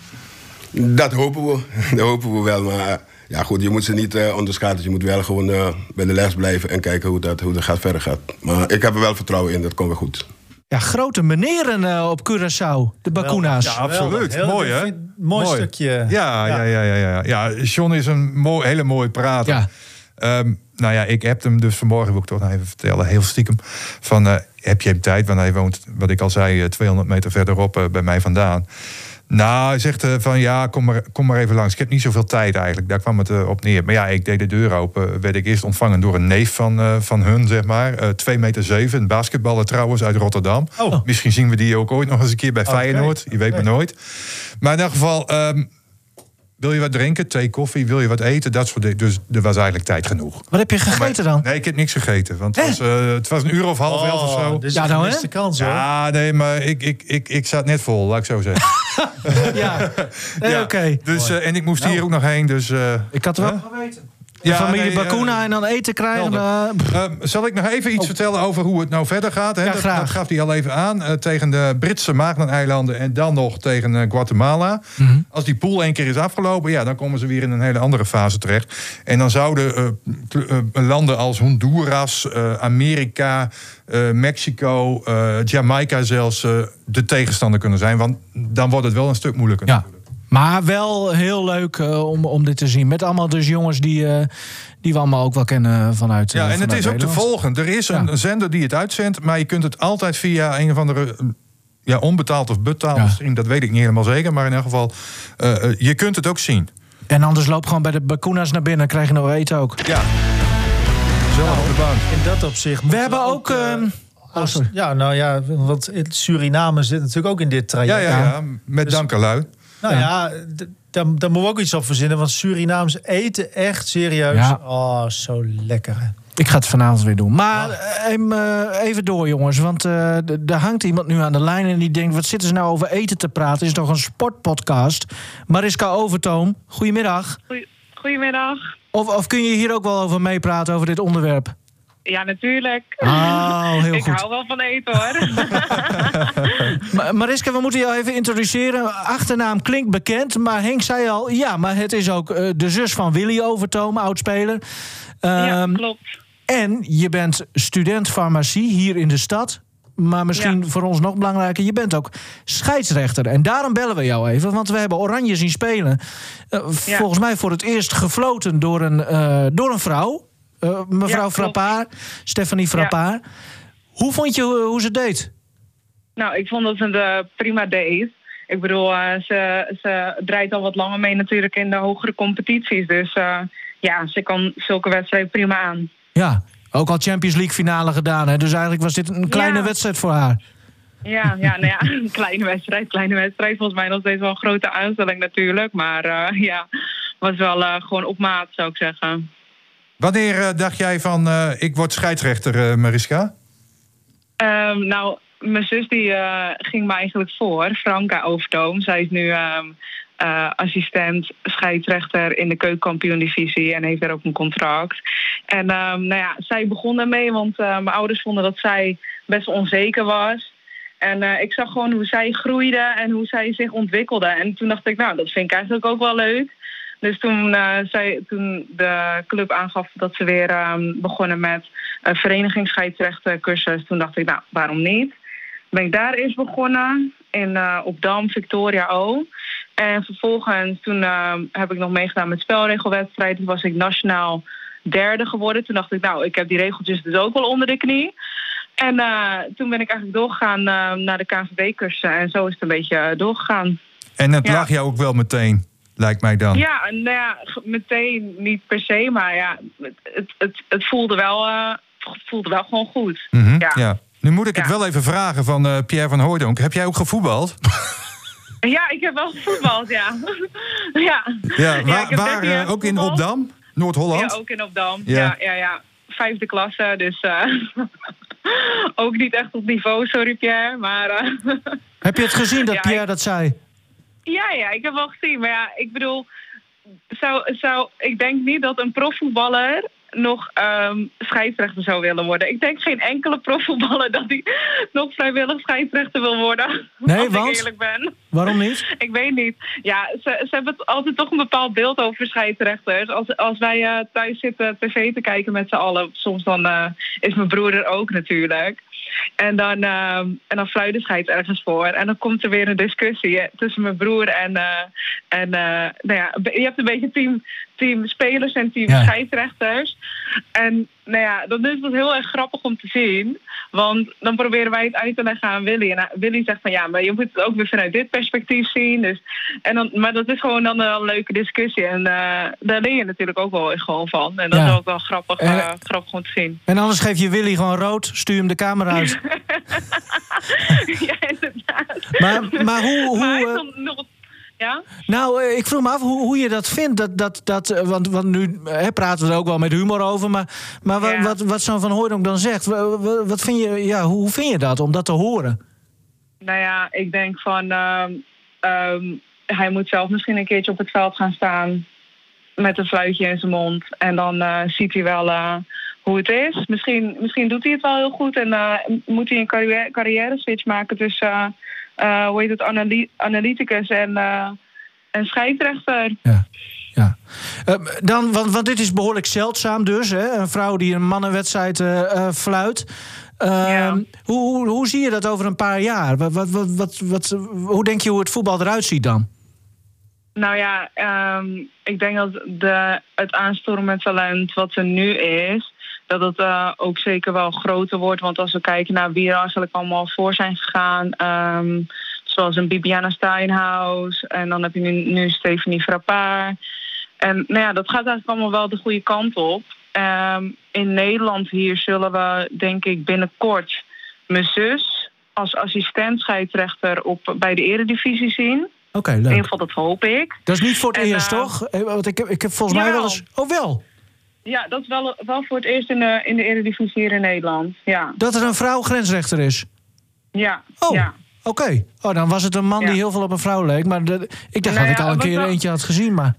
Dat hopen we. Dat hopen we wel. Maar ja, goed, je moet ze niet uh, onderschatten. Je moet wel gewoon uh, bij de les blijven en kijken hoe dat, hoe dat gaat, verder gaat. Maar ik heb er wel vertrouwen in, dat komt wel goed. Ja, grote meneren uh, op Curaçao, de Bakuna's. Ja, absoluut. Heel mooi, hè? Mooi, mooi, stukje. Ja, ja, ja, ja. ja, ja. John is een mooi, hele mooie prater. Ja. Um, nou ja, ik heb hem dus vanmorgen, wil ik toch nog even vertellen, heel stiekem. Van, uh, heb je hem tijd? Want hij woont, wat ik al zei, 200 meter verderop uh, bij mij vandaan. Nou, hij zegt uh, van ja, kom maar, kom maar even langs. Ik heb niet zoveel tijd eigenlijk. Daar kwam het uh, op neer. Maar ja, ik deed de deur open. Werd ik eerst ontvangen door een neef van, uh, van hun, zeg maar. 2 meter 7, een basketballer trouwens uit Rotterdam. Oh. Misschien zien we die ook ooit nog eens een keer bij okay. Feyenoord. Je weet okay. maar nooit. Maar in elk geval, um, wil je wat drinken? Thee, koffie? Wil je wat eten? Dat soort dingen. Dus er was eigenlijk tijd genoeg. Wat heb je gegeten dan? Nee, ik heb niks gegeten. Want het was, uh, het was, een uur of half elf oh, of zo. Dus ja, nou hè? de kans hoor. Ja, nee, maar ik, ik, ik, ik zat net vol, laat ik zo zeggen. ja, nee, ja. oké. Okay. Dus, uh, en ik moest nou. hier ook nog heen. Dus, uh, ik had er wel geweten. Ja, familie nee, Bakuna uh, en dan eten krijgen. Uh, uh, zal ik nog even iets oh. vertellen over hoe het nou verder gaat? Hè? Ja, dat, gaf hij al even aan. Uh, tegen de Britse Maagden-eilanden en dan nog tegen Guatemala. Mm -hmm. Als die pool één keer is afgelopen, ja, dan komen ze weer in een hele andere fase terecht. En dan zouden landen als Honduras, Amerika, Mexico, Jamaica zelfs de tegenstander kunnen zijn. Want dan wordt het wel een stuk moeilijker. Ja. Natuurlijk. Maar wel heel leuk uh, om, om dit te zien. Met allemaal dus jongens die, uh, die we allemaal ook wel kennen vanuit. Ja, en vanuit het is ook Nederland. te volgen. Er is een ja. zender die het uitzendt, maar je kunt het altijd via een of andere. Ja, onbetaald of betaald ja. stream, dat weet ik niet helemaal zeker. Maar in elk geval, uh, je kunt het ook zien. En anders loop gewoon bij de Bakuna's naar binnen, krijg je nog eten ook. Ja. Zelf nou, op de bank. In dat opzicht. We hebben ook. als, oh, ja, nou ja, want Suriname zit natuurlijk ook in dit traject. Ja, ja, ja met dus, dankelui. Nou ja, ja daar, daar moeten we ook iets op verzinnen. Want Surinaams eten echt serieus. Ja. Oh, zo lekker. Hè? Ik ga het vanavond weer doen. Maar oh. even door, jongens. Want uh, er hangt iemand nu aan de lijn en die denkt... wat zitten ze nou over eten te praten? Het is toch een sportpodcast? Mariska Overtoom, goedemiddag. Goedemiddag. Of, of kun je hier ook wel over meepraten, over dit onderwerp? Ja, natuurlijk. Oh, heel ik goed. hou wel van eten hoor. Mariska, we moeten jou even introduceren. Achternaam klinkt bekend, maar Henk zei al... ja, maar het is ook uh, de zus van Willy Overtoom, oudspeler. Um, ja, klopt. En je bent student farmacie hier in de stad. Maar misschien ja. voor ons nog belangrijker, je bent ook scheidsrechter. En daarom bellen we jou even, want we hebben Oranje zien spelen. Uh, ja. Volgens mij voor het eerst gefloten door een, uh, door een vrouw... Uh, mevrouw ja, Stephanie Frappard. Ja. Hoe vond je hoe, hoe, ze deed? Nou, ik vond dat ze het prima deed. Ik bedoel, ze, ze draait al wat langer mee natuurlijk in de hogere competities. Dus uh, ja, ze kan zulke wedstrijden prima aan. Ja, ook al Champions League finale gedaan. Hè? Dus eigenlijk was dit een kleine ja. wedstrijd voor haar. Ja, ja, nou ja, een kleine wedstrijd, kleine wedstrijd. Volgens mij nog steeds wel een grote aanstelling natuurlijk. Maar uh, ja, was wel uh, gewoon op maat, zou ik zeggen. Wanneer uh, dacht jij van, uh, ik word scheidsrechter, uh, Mariska? Um, nou, mijn zus die ging me eigenlijk voor, Franka Overtoom. Zij is nu um, eh, assistent scheidsrechter in de keukenkampioen-divisie en heeft daar ook een contract. En ehm, nou ja, zij begon daarmee, want eh, mijn ouders vonden dat zij best onzeker was. En eh, ik zag gewoon hoe zij groeide en hoe zij zich ontwikkelde. En toen dacht ik, nou, dat vind ik eigenlijk ook wel leuk. Dus toen, uh, zij, toen de club aangaf dat ze weer um, begonnen met een verenigingsscheidsrechtencursus, toen dacht ik, nou, waarom niet? Ben ik daar eerst begonnen, in, uh, op Dam, Victoria O. En vervolgens, toen uh, heb ik nog meegedaan met spelregelwedstrijden. Toen was ik nationaal derde geworden. Toen dacht ik, nou, ik heb die regeltjes dus ook wel onder de knie. En uh, toen ben ik eigenlijk doorgegaan uh, naar de KNVB-cursussen. En zo is het een beetje doorgegaan. En het ja. lag jou ook wel meteen, lijkt mij dan. Ja, nou ja, meteen niet per se. Maar ja, het, het, het voelde, wel, uh, voelde wel gewoon goed. Mm -hmm, ja. ja. Nu moet ik het wel even vragen van uh, Pierre van Hooydonk. Heb jij ook gevoetbald? Ja, ik heb wel gevoetbald, ja. ja. ja, waar, ja, waar uh, ook in Opdam? Noord-Holland? Ja, ook in Opdam. Ja, ja, ja. ja. Vijfde klasse, dus uh, ook niet echt op niveau, sorry Pierre. Maar, uh, heb je het gezien dat Pierre ik, dat zei? Ja, ja, ik heb wel gezien. Maar ja, ik bedoel, zou, zou, ik denk niet dat een profvoetballer nog um, scheidsrechter zou willen worden. Ik denk geen enkele profvoetballer dat hij nog vrijwillig scheidsrechter wil worden. Nee, als want? ik eerlijk ben. Waarom niet? Ik weet niet. Ja, ze, ze hebben altijd toch een bepaald beeld over scheidsrechters. Als, als wij uh, thuis zitten tv te kijken met z'n allen, soms dan uh, is mijn broer er ook natuurlijk. En dan, uh, en dan fluit de scheids ergens voor. En dan komt er weer een discussie tussen mijn broer en... Uh, en uh, nou ja, je hebt een beetje team, team spelers en team ja. scheidsrechters. En nou ja, dan is het heel erg grappig om te zien. Want dan proberen wij het uit te leggen aan Willy. En Willy zegt van ja, maar je moet het ook weer vanuit dit perspectief zien. Dus, en dan, maar dat is gewoon dan een leuke discussie. En uh, daar leer je natuurlijk ook wel gewoon van. En dat ja. is ook wel grappig, uh, en, grappig om te zien. En anders geef je Willy gewoon rood, stuur hem de camera uit. ja, inderdaad. Maar, maar hoe... hoe maar ja? Nou, ik vroeg me af hoe, hoe je dat vindt. Dat, dat, dat, want, want nu hè, praten we er ook wel met humor over. Maar, maar wat, ja. wat, wat zo'n Van Hooydonk dan zegt, wat, wat vind je, ja, hoe vind je dat om dat te horen? Nou ja, ik denk van... Uh, um, hij moet zelf misschien een keertje op het veld gaan staan... met een fluitje in zijn mond. En dan uh, ziet hij wel uh, hoe het is. Misschien, misschien doet hij het wel heel goed... en uh, moet hij een carrière, carrière switch maken tussen... Uh, hoe heet het, analy analyticus en, uh, en scheidsrechter. Ja. Ja. Uh, dan, want, want dit is behoorlijk zeldzaam dus, hè? een vrouw die een mannenwedstrijd fluit. ja. hoe, hoe, hoe zie je dat over een paar jaar? Wat, wat, wat, wat, wat, hoe denk je hoe het voetbal eruit ziet dan? Nou ja, um, ik denk dat de, het aanstormend talent wat er nu is dat het uh, ook zeker wel groter wordt. Want als we kijken naar wie er eigenlijk allemaal voor zijn gegaan... Um, zoals een Bibiana Steinhaus en dan heb je nu, nu Stephanie Frappard. En nou ja, dat gaat eigenlijk allemaal wel de goede kant op. Um, in Nederland hier zullen we denk ik binnenkort mijn zus... als assistent scheidsrechter op, bij de eredivisie zien... Oké, okay, leuk. In ieder geval, dat hoop ik. Dat is niet voor het en, eerst, uh, toch? Want ik heb, ik heb volgens mij wel eens... Oh, wel? Ja, dat is wel, wel voor het eerst in de, in de Eredivisie hier in Nederland. Ja. Dat er een vrouw grensrechter is? Ja. Oh, ja. oké. Okay. Oh, dan was het een man ja. die heel veel op een vrouw leek. Maar de, ik dacht nou dat ik al een keer wel... eentje had gezien. Maar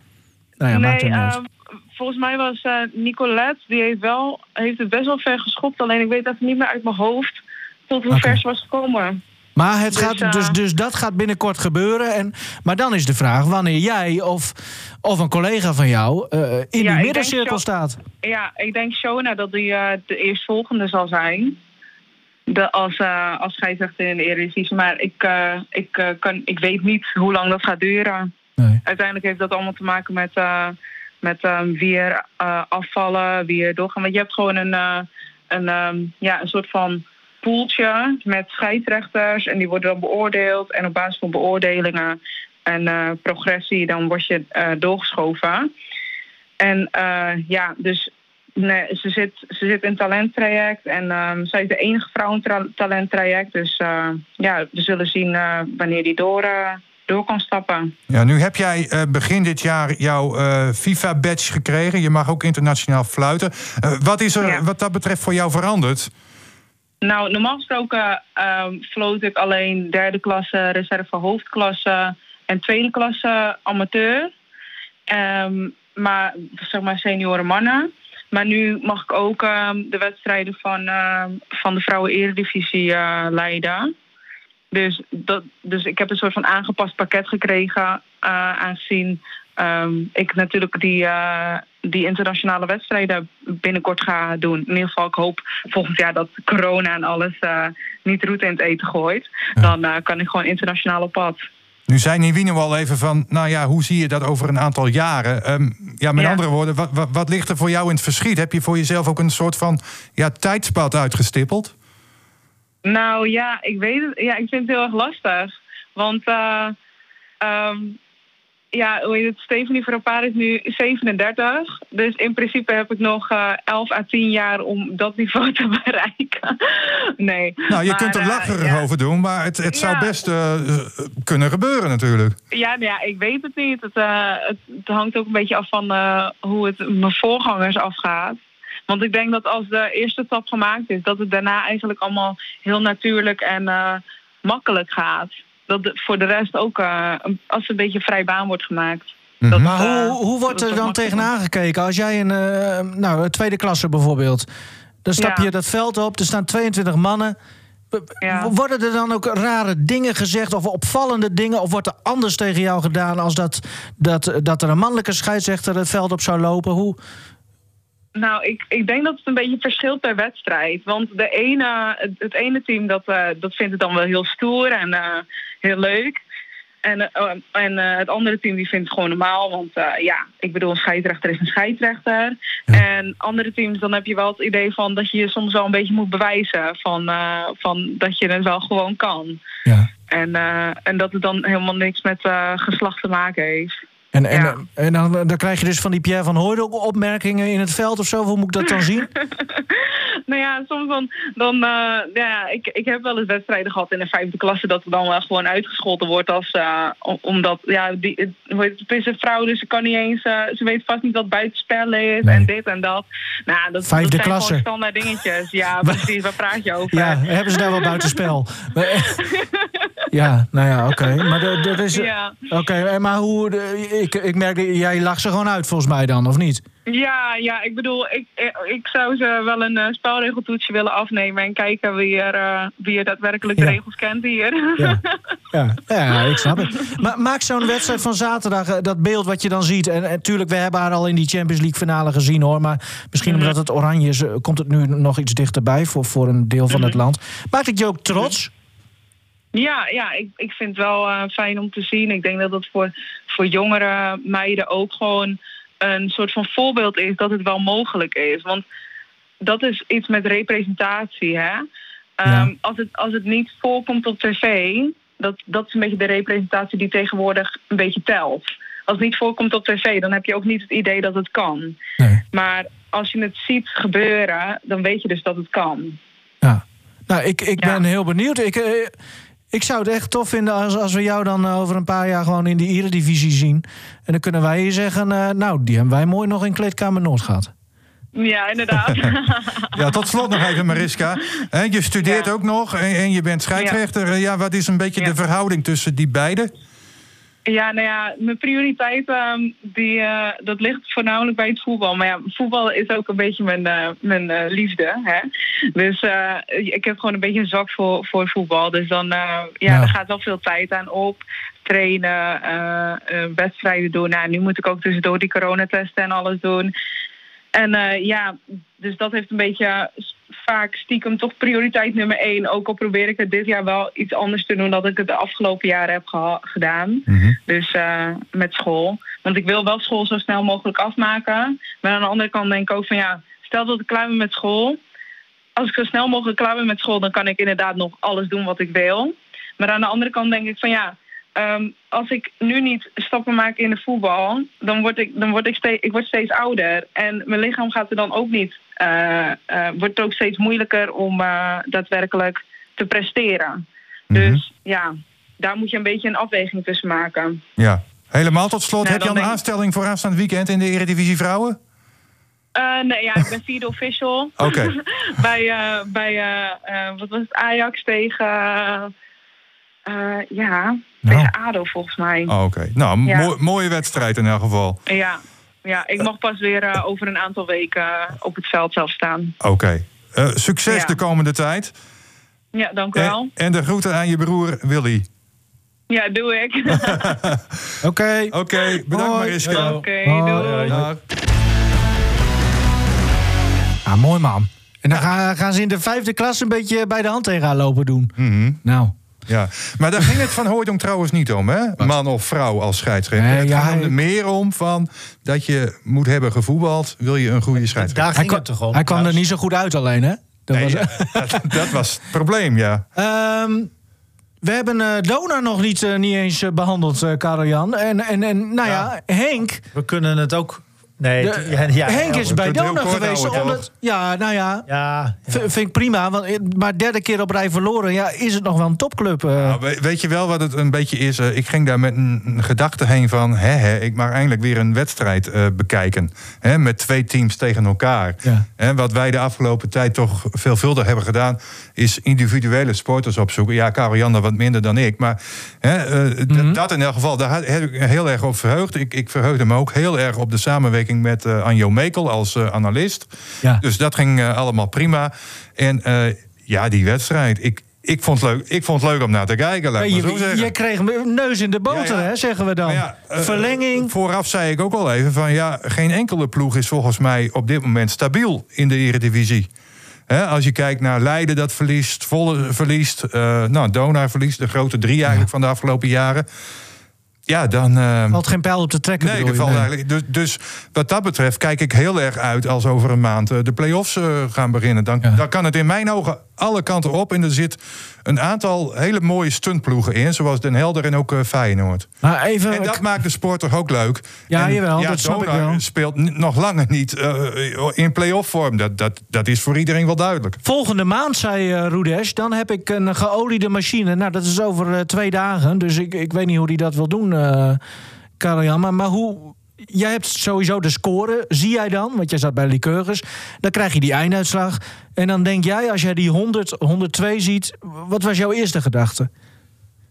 nou ja, nee, maakt uh, uit. Volgens mij was uh, Nicolette, die heeft, wel, heeft het best wel ver geschopt. Alleen ik weet even niet meer uit mijn hoofd tot hoe okay. ver ze was gekomen. Maar het dus, gaat, dus, dus dat gaat binnenkort gebeuren. En, maar dan is de vraag wanneer jij of, of een collega van jou uh, in ja, die middencirkel staat. Ja, ik denk Shona dat die uh, de eerstvolgende zal zijn. De, als, uh, als scheidsrechter in de Eredivisie. Maar ik, ik, kan, ik weet niet hoe lang dat gaat duren. Nee. Uiteindelijk heeft dat allemaal te maken met, met um, wie er afvallen, wie er doorgaan. Want je hebt gewoon een, een, um, ja, een soort van poeltje met scheidsrechters en die worden dan beoordeeld. En op basis van beoordelingen en uh, progressie, dan word je uh, doorgeschoven. En uh, ja, dus nee, ze, zit, ze zit in talenttraject en um, zij is de enige vrouw in talenttraject. Dus ja, we zullen zien wanneer die door, door kan stappen. Ja, nu heb jij begin dit jaar jouw FIFA-badge gekregen. Je mag ook internationaal fluiten. wat is er ja. wat dat betreft voor jou veranderd? Nou, normaal gesproken um, floot ik alleen derde klasse, reserve hoofdklasse en tweede klasse amateur. Ehm, maar zeg maar senioren mannen. Maar nu mag ik ook ehm, de wedstrijden van, ehm, van de vrouwen eredivisie eh, leiden. Dus, dat, dus ik heb een soort van aangepast pakket gekregen. eh, aangezien ehm, ik natuurlijk die, eh, die internationale wedstrijden binnenkort ga doen. In ieder geval, ik hoop volgend jaar dat corona en alles eh, niet roet in het eten gooit. Dan eh, kan ik gewoon internationaal op pad. Nu zei Nivine al even van, nou ja, hoe zie je dat over een aantal jaren? Ehm, ja, met Ja. andere woorden, wat, wat, wat ligt er voor jou in het verschiet? Heb je voor jezelf ook een soort van ja, tijdspad uitgestippeld? Nou ja, ik weet het. Ja, ik vind het heel erg lastig. Want eh, ehm, ja, hoe heet het? Stephanie Verpaar is nu 37. Dus in principe heb ik nog eh 11 à 10 jaar om dat niveau te bereiken. nee. Nou, je Maar, kunt er eh, lacherig ja. over doen, maar het, het zou Ja. best eh, kunnen gebeuren natuurlijk. Ja, nou ja, ik weet het niet. Het, het, het hangt ook een beetje af van hoe het mijn voorgangers afgaat. Want ik denk dat als de eerste stap gemaakt is, dat het daarna eigenlijk allemaal heel natuurlijk en makkelijk gaat. Dat voor de rest ook eh, een- als het een beetje vrij baan wordt gemaakt. Dat, Maar eh, hoe, hoe wordt dat er dan tegenaan gekeken? Als jij een eh, nou, een tweede klasse bijvoorbeeld. Dan stap Ja. je dat veld op, er staan 22 mannen. Ja. Worden er dan ook rare dingen gezegd of opvallende dingen? Of wordt er anders tegen jou gedaan als dat, dat, dat er een mannelijke scheidsrechter het veld op zou lopen? Hoe? Nou, ik, ik denk dat het een beetje verschilt per wedstrijd. Want de ene, het, het ene team dat, eh, dat vindt het dan wel heel stoer en eh, heel leuk. En, eh, en het andere team die vindt het gewoon normaal. Want ja, ik bedoel, een scheidsrechter is een scheidsrechter. En andere teams, dan heb je wel het idee van dat je je soms wel een beetje moet bewijzen. Van, van dat je het wel gewoon kan. Ja. En, en dat het dan helemaal niks met geslacht te maken heeft. En, en, Ja. en dan, dan krijg je dus van die Pierre van Hooydonk opmerkingen in het veld of zo. Hoe moet ik dat dan zien? Nou ja, soms dan, dan eh, ja, ik, ik heb wel eens wedstrijden gehad in de vijfde klasse dat er dan wel gewoon uitgescholden wordt als, eh, om- omdat, ja, die, het, het, is een vrouw, dus ze kan niet eens, eh, ze weet vast niet wat buitenspel is en dit en dat. Nou, dat, Vijfde dat zijn klasse. gewoon standaard dingetjes. Ja, precies, waar praat je over? Ja, hebben ze daar wel buitenspel? Ja, nou ja, oké. Maar dat- dat is. Ja. Oké, en maar hoe. ik, ik merk, jij lacht ze gewoon uit volgens mij dan, of niet? Ja, ja, ik bedoel, ik, ik zou ze wel een eh, spelregeltoetsje willen afnemen en kijken wie er, eh, wie er daadwerkelijk de Ja. regels kent hier. Ja. Ja, ja, ik snap het. Maar maak zo'n wedstrijd van zaterdag, eh, dat beeld wat je dan ziet. En natuurlijk, we hebben haar al in die Champions League finale gezien hoor. Maar misschien Mhm. omdat het oranje is, eh, komt het nu nog iets dichterbij voor, voor een deel van Mhm. het land. Maakt het je ook trots? Ja, ja ik, ik vind het wel eh, fijn om te zien. Ik denk dat het voor, voor jongere meiden ook gewoon een soort van voorbeeld is dat het wel mogelijk is. Want dat is iets met representatie. Hè? Ehm, als, het, als het niet voorkomt op tv, dat, dat is een beetje de representatie die tegenwoordig een beetje telt. Als het niet voorkomt op tv, dan heb je ook niet het idee dat het kan. Maar als je het ziet gebeuren, dan weet je dus dat het kan. Ja. Nou, ik, ik ben heel benieuwd. Ik, eh, ik zou het echt tof vinden als, als we jou dan eh, over een paar jaar gewoon in de Eredivisie zien. En dan kunnen wij hier zeggen, eh, nou, die hebben wij mooi nog in Kleedkamer Noord gehad. Ja, inderdaad. Ja, tot slot nog even, Mariska. Je studeert ook nog en, en je bent scheidsrechter. Ja, wat is een beetje de verhouding tussen die beiden? Ja, nou ja, mijn prioriteit ehm, die, eh, dat ligt voornamelijk bij het voetbal. Maar ja, voetbal is ook een beetje mijn, eh, mijn eh, liefde. Hè? Dus ik heb gewoon een beetje een zwak voor, voor voetbal. Dus dan ja, Ja. er gaat wel veel tijd aan op. Trainen, wedstrijden doen. Nou, nu moet ik ook tussendoor die coronatesten en alles doen. En ja, dus dat heeft een beetje vaak stiekem toch prioriteit nummer één. Ook al probeer ik het dit jaar wel iets anders te doen dan ik het de afgelopen jaren heb gedaan. Dus eh, met school. Want ik wil wel school zo snel mogelijk afmaken. Maar aan de andere kant denk ik ook van ja, stel dat ik klaar ben met school. Als ik zo snel mogelijk klaar ben met school, dan kan ik inderdaad nog alles doen wat ik wil. Maar aan de andere kant denk ik van ja, ehm, als ik nu niet stappen maak in de voetbal, dan word ik, dan word ik, steeds, ik word steeds ouder. En mijn lichaam gaat er dan ook niet, eh, eh, wordt het ook steeds moeilijker om eh, daadwerkelijk te presteren. Dus ja, daar moet je een beetje een afweging tussen maken. Ja. Helemaal tot slot. Nou, Heb je al een denk aanstelling voor aanstaand weekend in de Eredivisie Vrouwen? Nee, ja, ik ben vierde official. Oké. bij, bij wat was het, Ajax tegen... Ja, Nou. tegen ADO volgens mij. Oh, Oké, nou, Ja. mooi- mooie wedstrijd in elk geval. Ja, ja, ik mag pas weer eh, over een aantal weken eh, op het veld zelf staan. Oké. Eh, succes Ja. de komende tijd. Ja, dank u wel. En, en de groeten aan je broer Willy. Ja, doe ik. Oké. Oké, bedankt Mariska. Oké, doei. Dag. Ah, mooi man. En dan gaan, gaan ze in de vijfde klas een beetje bij de hand tegen gaan lopen doen. Mhm. Nou. Ja, maar daar ging het van Hooydonk trouwens niet om, hè? Man of vrouw als scheidsrechter. Nee, het ja, gaat hij- er meer om van dat je moet hebben gevoetbald, wil je een goede scheidsrechter. Daar Hij, ging kwam- het toch om? hij kwam er niet zo goed uit alleen, hè? Dat Nee, was, ja, dat, dat was het probleem, ja. Ehm, we hebben eh, Dona nog niet, eh, niet eens eh, behandeld, eh Karel-Jan. En, en, en nou ja, Henk... We kunnen het ook... Nee, de- ja, ja, Henk ja, is bij kunnen het Dona heel kort geweest. Omdat, ja, nou ja, Ja, vind ik prima. Want, eh, maar derde keer op rij verloren, ja, is het nog wel een topclub? eh? Nou, we- weet je wel wat het een beetje is? Eh, ik ging daar met een, gedachte heen van... Hè, hè, ik mag eindelijk weer een wedstrijd eh, bekijken. Hè, met twee teams tegen elkaar. Ja. Hè, wat wij de afgelopen tijd toch veelvuldig hebben gedaan... is individuele sporters opzoeken. Ja, Karel wat minder dan ik. Maar hè, Mhm. dat in elk geval, daar heb ik heel erg op verheugd. Ik, ik verheugde me ook heel erg op de samenwerking met eh, Anjo Mekel als eh, analist. Ja. Dus dat ging eh, allemaal prima. En ja, die wedstrijd... Ik, ik vond, het leuk, ik vond het leuk om naar te kijken, laat zo je, je kreeg een neus in de boter, Ja, ja. hè, zeggen we dan. Ja, Verlenging. Vooraf zei ik ook al even van ja, geen enkele ploeg is volgens mij op dit moment stabiel in de Eredivisie. Hè, als je kijkt naar Leiden dat verliest, Volle verliest, eh, nou Donar verliest, de grote drie eigenlijk van de afgelopen jaren. Ja, dan. eh, Valt geen pijl op te trekken, Nee, bedoel dat je? valt Nee. eigenlijk. Dus, dus wat dat betreft kijk ik heel erg uit als over een maand eh, de play-offs eh, gaan beginnen. Dan, dan kan het in mijn ogen alle kanten op. En er zit een aantal hele mooie stuntploegen in, zoals Den Helder en ook eh, Feyenoord. Maar even, En dat maakt de sport toch ook leuk. Ja, en, jawel, dat snap ik wel. speelt nog langer niet eh, in play-off vorm. Dat, dat, dat is voor iedereen wel duidelijk. Volgende maand, zei Rudesh, dan heb ik een geoliede machine. Nou, dat is over twee dagen. Dus ik, ik weet niet hoe hij dat wil doen, Karel-Jan. Maar, maar hoe... Jij hebt sowieso de score, zie jij dan? Want jij zat bij Lycurgus. Dan krijg je die einduitslag. En dan denk jij, als jij die 100, 102 ziet... Wat was jouw eerste gedachte?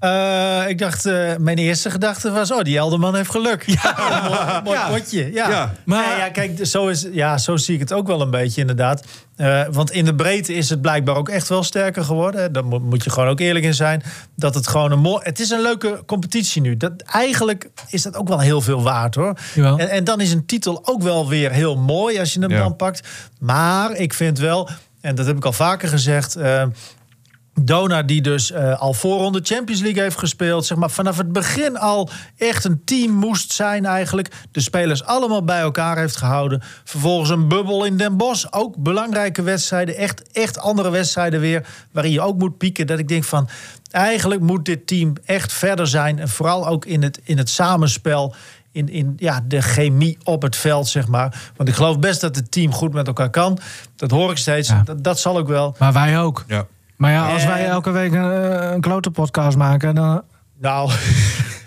Eh, ik dacht, eh, mijn eerste gedachte was, oh, die Elderman heeft geluk. Ja, mooi, mooi Ja. potje. Ja. Ja. Maar ja, kijk, zo, is, ja, zo zie ik het ook wel een beetje inderdaad. Eh, want in de breedte is het blijkbaar ook echt wel sterker geworden. Daar moet, moet je gewoon ook eerlijk in zijn. Dat het gewoon een mooi... Het is een leuke competitie nu. Dat, eigenlijk is dat ook wel heel veel waard, hoor. En, en dan is een titel ook wel weer heel mooi als je hem Ja. dan pakt. Maar ik vind wel, en dat heb ik al vaker gezegd... Dona die dus eh, al voorronde Champions League heeft gespeeld. Zeg maar, vanaf het begin al echt een team moest zijn eigenlijk. De spelers allemaal bij elkaar heeft gehouden. Vervolgens een bubbel in Den Bosch. Ook belangrijke wedstrijden. Echt, echt andere wedstrijden weer. Waarin je ook moet pieken. Dat ik denk van... Eigenlijk moet dit team echt verder zijn. En vooral ook in het, in het samenspel. In, in ja, de chemie op het veld, zeg maar. Want ik geloof best dat het team goed met elkaar kan. Dat hoor ik steeds. Ja. Dat, dat zal ook wel. Maar wij ook. Ja. Maar ja, als wij elke week een, een klote podcast maken... dan... Nou,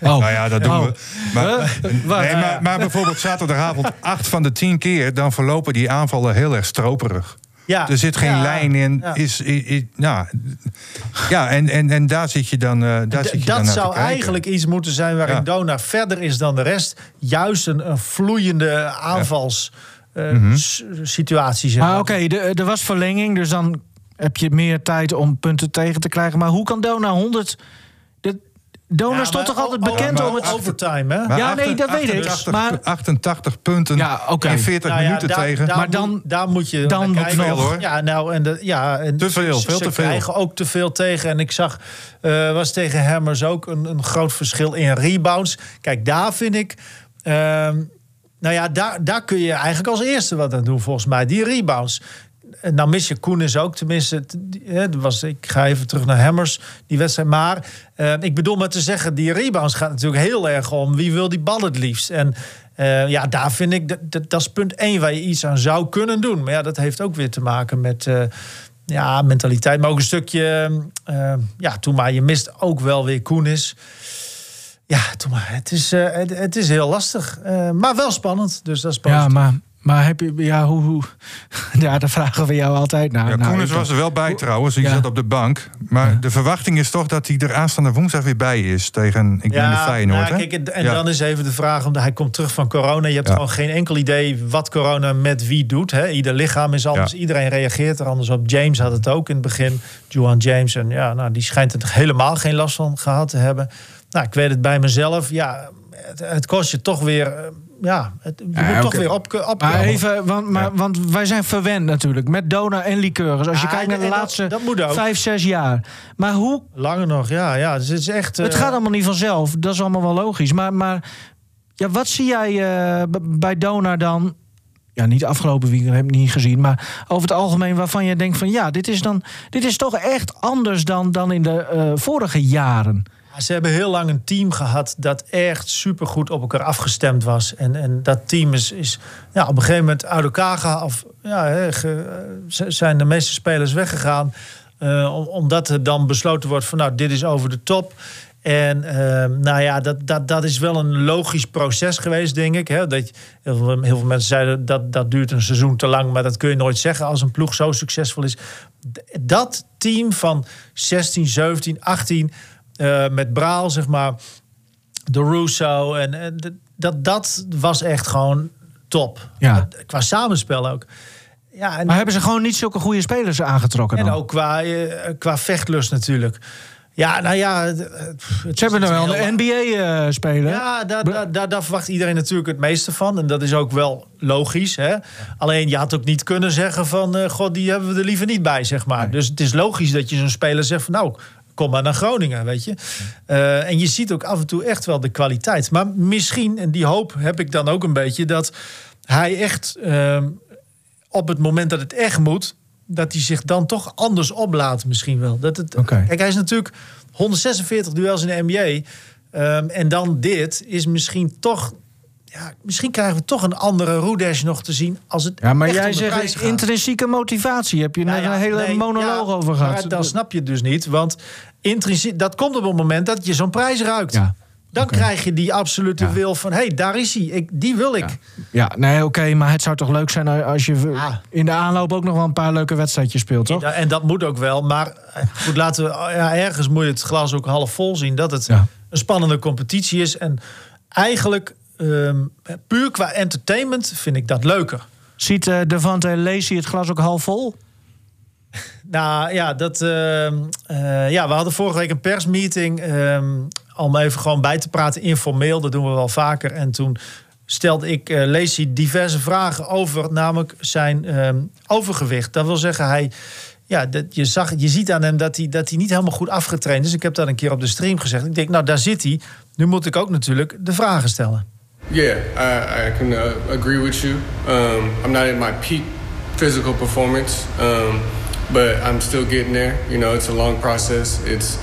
Oh. Nou ja, dat doen Oh. we. Maar, nee, maar, maar bijvoorbeeld zaterdagavond acht van de tien keer... dan verlopen die aanvallen heel erg stroperig. ja. Er zit geen Ja, lijn in. ja. Is, i- i- ja, ja en, en, en daar zit je dan, eh, daar D- zit je dan dat zou eigenlijk iets moeten zijn waarin Ja. Dona verder is dan de rest. Juist een, een vloeiende aanvals eh. Zeg Maar oké, er was verlenging, dus dan heb je meer tijd om punten tegen te krijgen. Maar hoe kan Dona 100... De, Dona Ja, stond toch altijd bekend om het... overtime, hè? Ja, nee, dat weet ik. 88, Maar- 88 punten Ja, in 40 Nou ja, minuten daar- tegen. Daar Maar moet- dan- daar moet je dan kijken. veel, hoor. Ja, nou, en de, ja, en Te veel, ze- veel te veel. krijgen ook te veel tegen. En ik zag, eh, was tegen Hammers ook een, een groot verschil in rebounds. Kijk, daar vind ik. ehm, nou ja, daar, daar kun je eigenlijk als eerste wat aan doen, volgens mij. Die rebounds. Nou mis je Koenis ook, tenminste. het- was, ik ga even terug naar Hammers, die wedstrijd. Maar eh, ik bedoel maar te zeggen, die rebounds gaat natuurlijk heel erg om wie wil die bal het liefst. En eh, ja, daar vind ik, dat, dat, dat is punt één waar je iets aan zou kunnen doen. Maar ja, dat heeft ook weer te maken met eh, ja, mentaliteit. Maar ook een stukje, ja, toen maar je mist ook wel weer Koenis. Ja, toen maar, het is, het, het is heel lastig. maar wel spannend, dus dat is Ja, maar, Maar heb je, ja, hoe, hoe ja, daar vragen we jou altijd naar. Ja, Nou, was er wel bij trouwens. Die Ja. zat op de bank. Maar de verwachting is toch dat hij er aanstaande woensdag weer bij is. Tegen, ik ben de Feyenoord. nou, hè? kijk, en- Ja. dan is even de vraag, omdat hij komt terug van corona. Je hebt Ja. gewoon geen enkel idee wat corona met wie doet. Hè? Ieder lichaam is anders, Ja. iedereen reageert er anders op. James had het ook in het begin, Juan James. En ja, nou, die schijnt er helemaal geen last van gehad te hebben. Nou, ik weet het bij mezelf. Ja, het, het kost je toch weer... Ja, het, je Ja, moet toch weer op, op Maar even, want, maar, want wij zijn verwend natuurlijk met Dona en liqueurs. Als je Ja, kijkt naar de dat- laatste dat ook. vijf, zes jaar. Maar hoe Langer nog, ja. ja dus het is echt... Het eh, gaat allemaal niet vanzelf, dat is allemaal wel logisch. Maar, maar ja, wat zie jij eh, bij Dona dan? Ja, niet afgelopen weekend, heb ik niet gezien. Maar over het algemeen waarvan je denkt van... ja, dit is, dan, dit is toch echt anders dan, dan in de eh, vorige jaren. Ze hebben heel lang een team gehad dat echt supergoed op elkaar afgestemd was. En, en dat team is, is ja, op een gegeven moment uit elkaar gehaald. Of, ja, z- zijn de meeste spelers weggegaan. eh, om- omdat er dan besloten wordt van nou, dit is over de top. En eh, nou ja, dat, dat, dat is wel een logisch proces geweest, denk ik. Hè? Dat, heel, veel, mensen zeiden dat dat duurt een seizoen te lang. Maar dat kun je nooit zeggen als een ploeg zo succesvol is. Dat team van 16, 17, 18 eh, met Braal, zeg maar, de Russo. En, en dat, dat was echt gewoon top. Ja. Qua samenspel ook. Ja, en, Maar hebben ze gewoon niet zulke goede spelers aangetrokken en dan? ook qua, eh, qua vechtlust natuurlijk. Ja, nou ja. het- het- het Ze hebben nou wel een NBA-speler. ja, daar, daar, daar, daar verwacht iedereen natuurlijk het meeste van. En dat is ook wel logisch. Hè? Alleen je had ook niet kunnen zeggen van... eh, god, die hebben we er liever niet bij, zeg maar. Dus het is logisch dat je zo'n speler zegt van... nou, kom maar naar Groningen, weet je. Eh, en je ziet ook af en toe echt wel de kwaliteit. Maar misschien, en die hoop heb ik dan ook een beetje... dat hij echt ehm, op het moment dat het echt moet... dat hij zich dan toch anders oplaat misschien wel. Dat het. Kijk, hij is natuurlijk 146 duels in de NBA... Ehm, en dan dit is misschien toch... Ja, misschien krijgen we toch een andere Rudesh nog te zien als het Ja, maar echt jij zegt intrinsieke motivatie. Heb je Nou net ja, een hele nee, monoloog ja, over gehad. Maar dan snap je het dus niet. Want intrinsiek, dat komt op het moment dat je zo'n prijs ruikt. Ja. Dan krijg je die absolute Ja. wil van... hé, hey, daar is hij. Ik, die wil ik. Ja, nee, oké, maar het zou toch leuk zijn als je in de aanloop ook nog wel een paar leuke wedstrijdjes speelt, toch? Ja, en dat moet ook wel. Maar eh, goed, laten we, ja, ergens moet je het glas ook half vol zien. Dat het Ja. een spannende competitie is. En eigenlijk, ehm, puur qua entertainment, vind ik dat leuker. Ziet eh Devante Lacey het glas ook half vol? Nou ja, dat, ehm, eh, ja, we hadden vorige week een persmeeting. ehm, om even gewoon bij te praten, informeel. Dat doen we wel vaker. En toen stelde ik eh Lacey diverse vragen over, namelijk zijn overgewicht. Dat wil zeggen, hij. Ja, dat, je, zag, je ziet aan hem dat hij, dat hij niet helemaal goed afgetraind is. Ik heb dat een keer op de stream gezegd. Ik denk, nou, daar zit hij. Nu moet ik ook natuurlijk de vragen stellen. Yeah, I, I can uh, agree with you. Um, I'm not at my peak physical performance, um, but I'm still getting there. You know, it's a long process. It's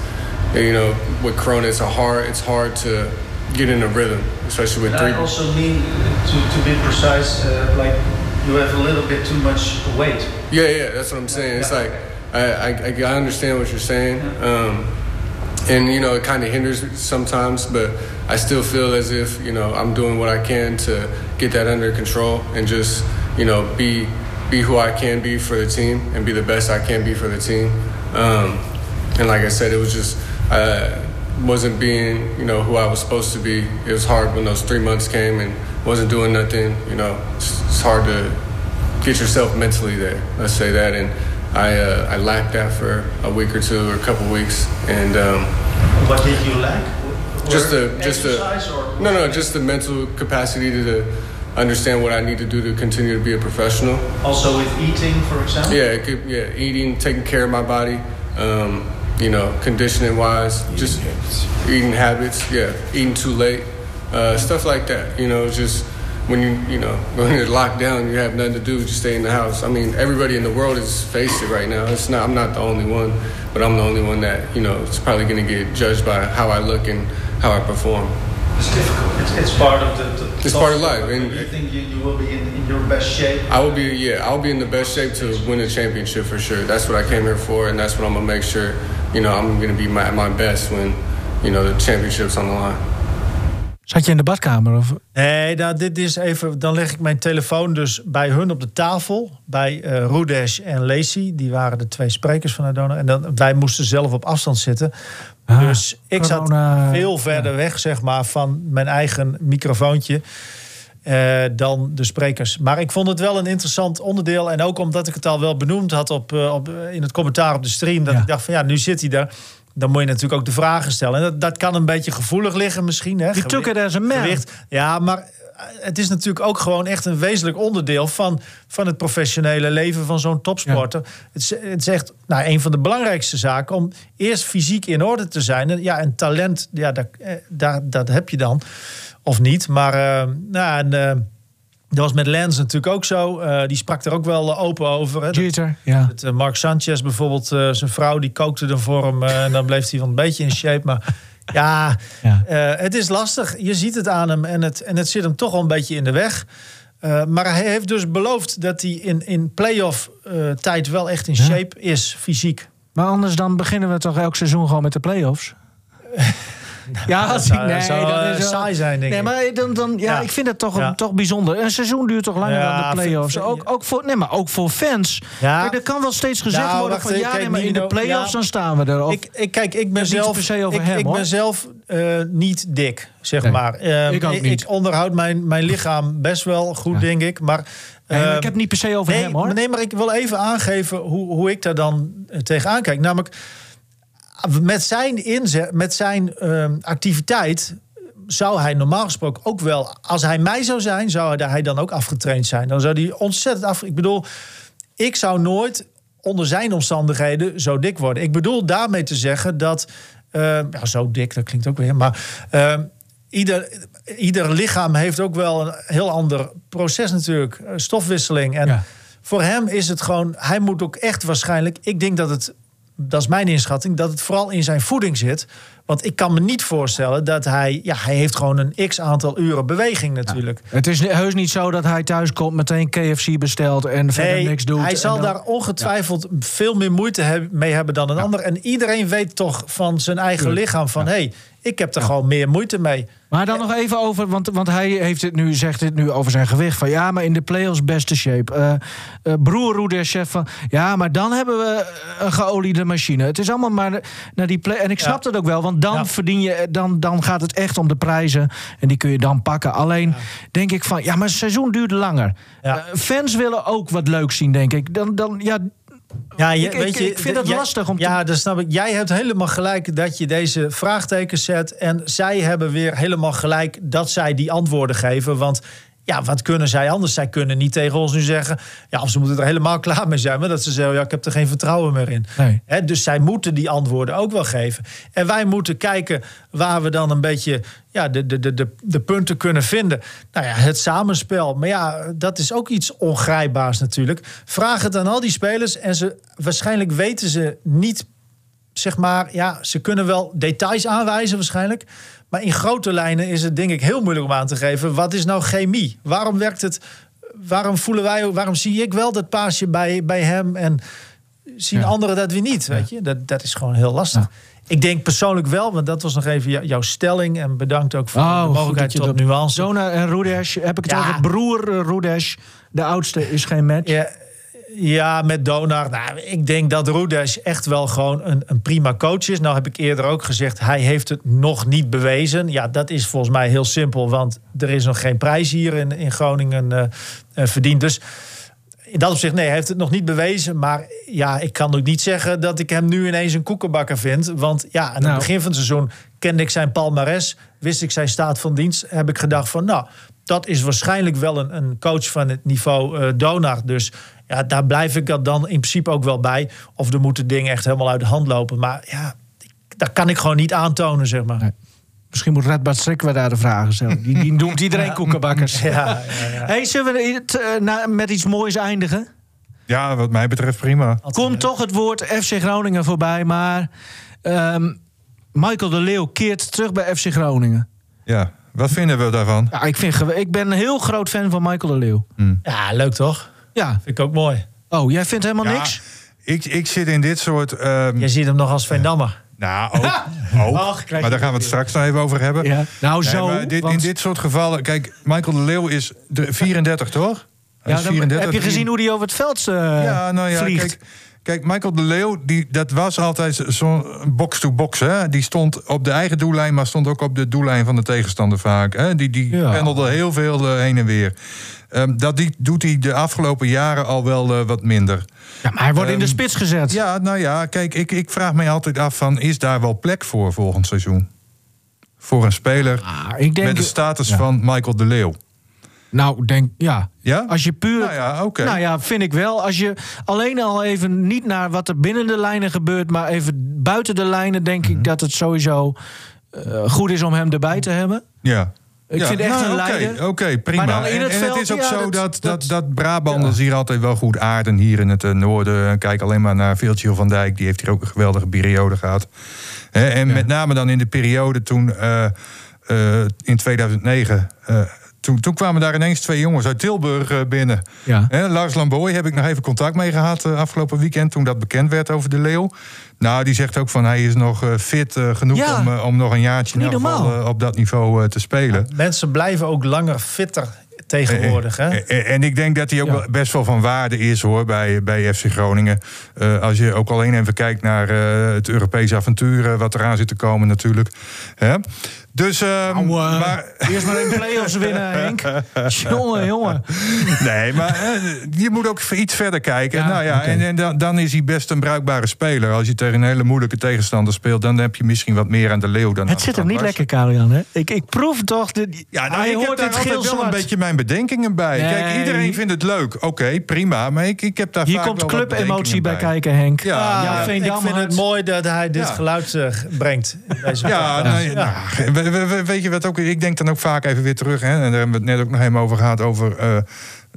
you know, with Corona, it's a hard. It's hard to get in a rhythm, especially with three. I also mean, to, to be precise, uh, like you have a little bit too much weight. Yeah, yeah, that's what I'm saying. It's like I, I, I understand what you're saying, um, and you know it kind of hinders sometimes, but I still feel as if you know I'm doing what I can to get that under control and just you know be be who I can be for the team and be the best I can be for the team. Um, and like I said, it was just I wasn't being you know who I was supposed to be. It was hard when those three months came and wasn't doing nothing. You know, it's, it's hard to get yourself mentally there. Let's say that, and I uh, I lacked that for a week or two or a couple weeks, and um, What did you lack? just Were the just the no no just the mental capacity to, to understand what I need to do to continue to be a professional. also with eating, for example? Yeah, it could, yeah, eating, taking care of my body, um, you know, conditioning wise, just eating habits. Yeah, eating too late, uh, stuff like that. You know, just when you you know when you're locked down, you have nothing to do. Just stay in the house. I mean, everybody in the world is faced it right now. It's not. I'm not the only one, but I'm the only one that you know. It's probably going to get judged by how I look and how I perform. It's difficult. It's, it's part of the. the It's part of life, and- you think you, you will be in, in your best shape? I will be, yeah, I'll be in the best shape to win a championship for sure. That's what I came here for, and that's what I'm gonna make sure. You know, I'm gonna be my, my best when, you know, the championship's on the line. Zat je in de badkamer? Of? Nee, nou, dit is even. Dan leg ik mijn telefoon dus bij hun op de tafel. Bij Rudesh en Lacey. Die waren de twee sprekers van Adona. En dan, wij moesten zelf op afstand zitten. dus ik corona, zat veel verder weg, zeg maar, van mijn eigen microfoontje. eh, dan de sprekers. Maar ik vond het wel een interessant onderdeel. En ook omdat ik het al wel benoemd had op, eh, op, in het commentaar op de stream. Dat ik dacht van ja, nu zit hij daar. Dan moet je natuurlijk ook de vragen stellen. En dat, dat kan een beetje gevoelig liggen misschien. Hè? It as a man. Gewicht. Ja, maar eh, het is natuurlijk ook gewoon echt een wezenlijk onderdeel van, van het professionele leven van zo'n topsporter. Het, is, het is echt nou, een van de belangrijkste zaken om eerst fysiek in orde te zijn. En, ja, en talent, ja, dat, eh, daar, dat heb je dan. Of niet. Maar eh, nou, en, dat was met Lens natuurlijk ook zo. Eh, die sprak er ook wel eh, open over. Hè. Jeter, ja. Het, eh, Mark Sanchez bijvoorbeeld, zijn vrouw, die kookte er voor hem. en dan bleef hij wel een beetje in shape. Maar ja, eh, het is lastig. Je ziet het aan hem en het, en het zit hem toch wel een beetje in de weg. Maar hij heeft dus beloofd dat hij in, in playoff tijd wel echt in shape is, fysiek. Maar anders dan beginnen we toch elk seizoen gewoon met de play-offs? ja, dat als ik, nee, dat zou, dat eh, is wel- saai zijn, denk nee, ik. maar dan, dan, ja, Ja. ik vind het toch, Ja. toch bijzonder. Een seizoen duurt toch langer Ja, dan de play-offs? Ook, ook, voor, nee, maar ook voor fans. Kijk, er kan wel steeds gezegd Nou, worden van... ja, nee, maar in de play-offs dan staan we er. Of, Ik, ik, kijk, ik ben zelf, per se over ik, hem, ik ben zelf eh, niet dik, zeg Nee, maar. Ehm, ik ook niet. Ik onderhoud mijn, mijn lichaam best wel goed, denk ik. Maar, Nee, maar ehm, ik heb niet per se over nee, hem, hoor. Nee, maar ik wil even aangeven hoe, hoe ik daar dan eh, tegenaan kijk. Namelijk, met zijn, inzet, met zijn ehm, activiteit zou hij normaal gesproken ook wel... Als hij mij zou zijn, zou hij dan ook afgetraind zijn. Dan zou hij ontzettend af... Ik bedoel, ik zou nooit onder zijn omstandigheden zo dik worden. Ik bedoel daarmee te zeggen dat... eh, ja, zo dik, dat klinkt ook weer... Maar eh, ieder, ieder lichaam heeft ook wel een heel ander proces natuurlijk. eh, Stofwisseling. En voor hem is het gewoon... Hij moet ook echt waarschijnlijk... Ik denk dat het... Dat is mijn inschatting, dat het vooral in zijn voeding zit. Want ik kan me niet voorstellen dat hij... Ja, hij heeft gewoon een x-aantal uren beweging natuurlijk. Het is heus niet zo dat hij thuis komt, meteen KFC bestelt en verder niks doet. Hij zal dan- daar ongetwijfeld veel meer moeite mee hebben dan een ander. En iedereen weet toch van zijn eigen lichaam van... hé, hey, ik heb er gewoon meer moeite mee. Maar dan nog even over, want, want hij heeft het nu, zegt het nu over zijn gewicht. Van ja, maar in de play-offs beste shape. Eh eh, broer Roeder chef van ja, maar dan hebben we een geoliede machine. Het is allemaal maar naar die play. En ik snap dat ook wel, want dan verdien je, dan, dan gaat het echt om de prijzen. En die kun je dan pakken. Alleen denk ik van ja, maar het seizoen duurt langer. Eh, fans willen ook wat leuks zien, denk ik. Dan, dan ja. Ja, je, ik, weet ik, je, ik vind het lastig om te Ja, dat snap ik. Jij hebt helemaal gelijk dat je deze vraagtekens zet. En zij hebben weer helemaal gelijk dat zij die antwoorden geven. Want ja, wat kunnen zij anders? Zij kunnen niet tegen ons nu zeggen... ja, of ze moeten er helemaal klaar mee zijn. Maar dat ze zeggen, ja, ik heb er geen vertrouwen meer in. Nee. Dus zij moeten die antwoorden ook wel geven. En wij moeten kijken waar we dan een beetje ja, de, de, de, de, de punten kunnen vinden. Nou ja, het samenspel. Maar ja, dat is ook iets ongrijpbaars natuurlijk. Vraag het aan al die spelers en ze, waarschijnlijk weten ze niet... Zeg maar, ja, ze kunnen wel details aanwijzen waarschijnlijk. Maar in grote lijnen is het denk ik heel moeilijk om aan te geven... wat is nou chemie? Waarom werkt het... Waarom voelen wij, waarom zie ik wel dat paasje bij, bij hem en zien anderen dat weer niet? Weet je, dat, dat is gewoon heel lastig. Ik denk persoonlijk wel, want dat was nog even jou- jouw stelling en bedankt ook voor Oh, de mogelijkheid tot dat- nuance. Zona en Rudesh, heb ik het Ja. over broer eh, Rudesh. De oudste is geen match. Ja, ja, met Donar. Nou, ik denk dat Rudesh echt wel gewoon een, een prima coach is. Nou heb ik eerder ook gezegd, hij heeft het nog niet bewezen. Ja, dat is volgens mij heel simpel, want er is nog geen prijs hier in, in Groningen eh, eh, verdiend. Dus in dat opzicht, nee, hij heeft het nog niet bewezen. Maar ja, ik kan ook niet zeggen dat ik hem nu ineens een koekenbakker vind. Want ja, aan het Nou. begin van het seizoen kende ik zijn palmares. Wist ik zijn staat van dienst. Heb ik gedacht van, nou, dat is waarschijnlijk wel een, een coach van het niveau eh Donar. Dus ja, daar blijf ik dat dan in principe ook wel bij. Of er moeten dingen echt helemaal uit de hand lopen. Maar ja, dat kan ik gewoon niet aantonen, zeg maar. Misschien moet Redbart Strikker daar de vragen stellen. Die, die noemt iedereen koekenbakkers. Ja, ja, ja. Hey, zullen we het eh, na- met iets moois eindigen? Ja, wat mij betreft prima. Komt toch het woord FC Groningen voorbij, maar ehm, Michael de Leeuw keert terug bij FC Groningen. Ja, wat vinden we daarvan? Ja, ik, vind, ik ben een heel groot fan van Michael de Leeuw. Ja, leuk toch? Ja. Vind ik ook mooi. Oh, jij vindt helemaal Ja, niks? Ik, ik zit in dit soort... ehm, Je ziet hem nog als Veendammer. Nou, ook. ook. Ach, maar daar gaan we het straks nog even over hebben. Ja. Nou, Nee, zo, maar dit, want- In dit soort gevallen... Kijk, Michael de Leeuw is de 34, toch? Hij Ja, is dan 34. heb je gezien hoe die over het veld eh, Ja, nou ja, vliegt? kijk, kijk, Michael de Leeuw, die, dat was altijd zo'n box-to-box. hè. Die stond op de eigen doellijn, maar stond ook op de doellijn van de tegenstander vaak. Hè. Die, die Ja. pendelde heel veel eh, heen en weer. Ehm, dat die, doet hij de afgelopen jaren al wel eh, wat minder. Ja, maar hij wordt in de Ehm, spits gezet. Ja, nou ja, kijk, ik, ik vraag mij altijd af van... is daar wel plek voor volgend seizoen? Voor een speler Ah, ik denk, met de status Ja. van Michael de Leeuw. Nou, denk, ja. Ja? Als je puur... Nou ja, oké. Nou ja, vind ik wel. Als je alleen al even niet naar wat er binnen de lijnen gebeurt... maar even buiten de lijnen, denk Mhm. ik dat het sowieso eh, goed is om hem erbij te hebben. Ja. Ik Ja, vind echt nou, een leider. Oké, prima. Maar dan in het en veld, het is ook ja, zo dat- dat, dat, dat- Brabanders hier altijd wel goed aarden. Hier in het eh, noorden. Kijk alleen maar naar Veeltje van Dijk. Die heeft hier ook een geweldige periode gehad. En met name dan in de periode toen eh, in 2009. eh, toen, toen kwamen daar ineens twee jongens uit Tilburg eh, binnen. Ja. Hè, Lars Lamboy heb ik nog even contact mee gehad eh, afgelopen weekend. Toen dat bekend werd over de Leeuw. Nou, die zegt ook van hij is nog eh, fit genoeg Ja. om, om nog een jaartje in geval, op dat niveau eh, te spelen. Mensen blijven ook langer fitter tegenwoordig. Hè? En, en- en ik denk dat hij ook Ja. wel best wel van waarde is hoor bij, bij FC Groningen. Eh, als je ook alleen even kijkt naar eh, het Europese avontuur, wat eraan zit te komen natuurlijk. Hè? Dus, Nou, eh, maar, Eerst maar een play-offs winnen, Henk. jongen, jongen. nee, maar eh, je moet ook iets verder kijken. Ja, nou ja, en, en dan, dan is hij best een bruikbare speler. Als je tegen een hele moeilijke tegenstander speelt, dan heb je misschien wat meer aan de leeuw dan Het aan- zit hem niet lekker, Karian. Hè? Ik, ik proef toch... De, Ja, nou, hij ik heb hoort daar het altijd wel een beetje mijn bedenkingen bij. Kijk, iedereen vindt het leuk. Oké, prima. Maar ik, ik heb daar Hier vaak komt club-emotie bij kijken, Henk. Ja, Ah, ja, ik vind het mooi dat hij dit Ja. geluid eh, brengt. Deze Ja, nou, nou, we- we- we- weet je wat ook? Ik denk dan ook vaak even weer terug. Hè, en daar hebben we het net ook nog helemaal over gehad. Over eh,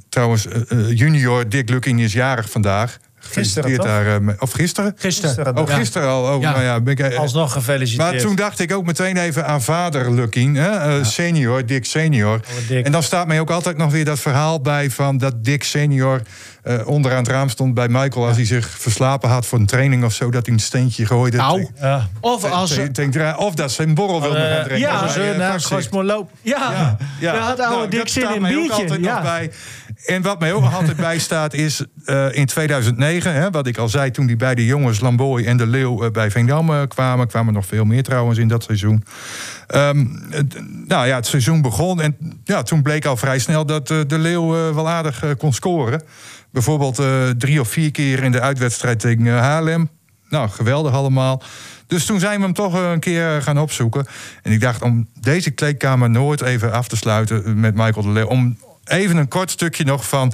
trouwens, eh, eh, junior Dick Lukking is jarig vandaag. Gefeliciteerd toch? daar, mee- of gisteren? Gisteren. Oh, ja. gisteren al. Oh, Ja. Nou ja, ben ik, Alsnog gefeliciteerd. maar toen dacht ik ook meteen even aan vader Lukking, hè, eh, senior, Dick senior. Dick. En dan staat mij ook altijd nog weer dat verhaal bij van dat Dick senior eh, onderaan het raam stond bij Michael als hij zich verslapen had voor een training of zo, dat hij een steentje gooide. Nou, Ja. Of als... Of dat zijn borrel wilde Eh, gaan drinken. ja, eh, nou, taxi. gooi eens maar loop. Ja, Ja, daar had oude nou, Dick zin in een altijd Ja. nog bij. En wat mij ook nog altijd bij staat is eh, in 2009, hè, wat ik al zei toen die beide jongens Lamboy en de Leeuw bij Veendam kwamen, kwamen nog veel meer trouwens in dat seizoen. Ehm, het- nou ja, het seizoen begon en ja, toen bleek al vrij snel dat de Leeuw wel aardig kon scoren. Bijvoorbeeld eh, drie of vier keer in de uitwedstrijd tegen eh, Haarlem. Nou, geweldig allemaal. Dus toen zijn we hem toch eh, een keer gaan opzoeken. En ik dacht om deze kleedkamer nooit even af te sluiten met Michael de Leeuw. Om even een kort stukje nog van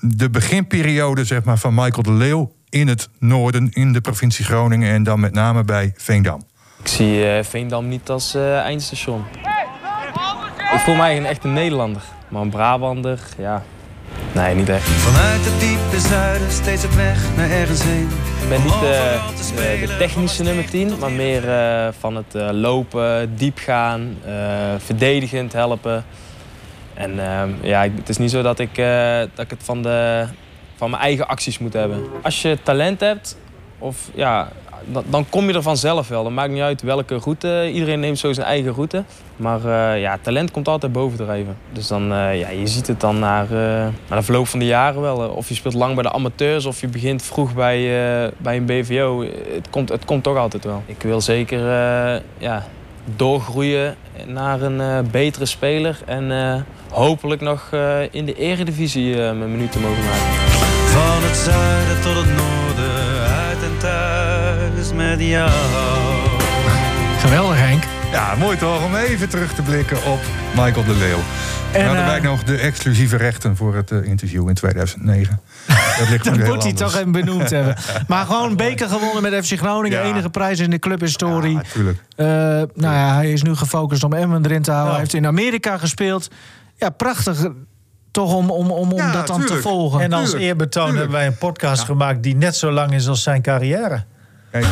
de beginperiode zeg maar, van Michael de Leeuw in het noorden, in de provincie Groningen en dan met name bij Veendam. Ik zie Veendam niet als eindstation. Ik voel mij een Nederlander. Maar een Brabander, ja. Nee, niet echt. Vanuit het diepe zuiden steeds op weg naar ergens heen. Ik ben niet eh, de, de technische nummer 10, maar meer eh, van het eh, lopen, diep gaan, eh, verdedigend helpen. En ehm, ja, het is niet zo dat ik, eh, dat ik het van, de, van mijn eigen acties moet hebben. Als je talent hebt, of, ja, dan, dan kom je er vanzelf wel. Dan maakt niet uit welke route. Iedereen neemt zo zijn eigen route. Maar eh, ja, talent komt altijd bovendrijven. Dus dan, eh, ja, je ziet het dan naar, eh, naar de verloop van de jaren wel. Of je speelt lang bij de amateurs of je begint vroeg bij, bij een BVO. Het komt, het komt toch altijd wel. Ik wil zeker ja, doorgroeien naar een betere speler. En hopelijk nog in de eredivisie mijn minuten mogen maken. Van het zuiden tot het noorden, uit en thuis met jou. Geweldig, Henk. Ja, mooi toch om even terug te blikken op Michael de Leeuw. En En, hadden wij eh, nog de exclusieve rechten voor het eh, interview in 2009. Dat ligt Dat moet hij anders. toch even benoemd hebben. Maar gewoon beker gewonnen met FC Groningen. Ja. Enige prijs in de clubhistorie. Ja, tuurlijk. Eh, nou ja, hij is nu gefocust om Emmen erin te houden. Hij heeft in Amerika gespeeld. Ja, prachtig. Toch om, om, om, om Ja, dat dan tuurlijk. te volgen. En als Tuurlijk, eerbetoon tuurlijk. hebben wij een podcast gemaakt die net zo lang is als zijn carrière. Kijk,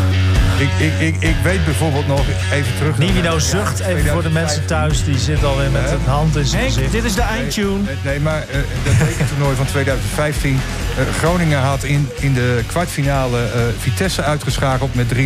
Ik, ik, ik, ik weet bijvoorbeeld nog, even terug... Nivino zucht ja, even voor de mensen thuis. Die zit alweer met een hand in zijn gezicht. dit is de eindtune. Nee, nee, maar eh, dat bekertoernooi van 2015. eh, Groningen had in, in de kwartfinale eh, Vitesse uitgeschakeld met 3-0.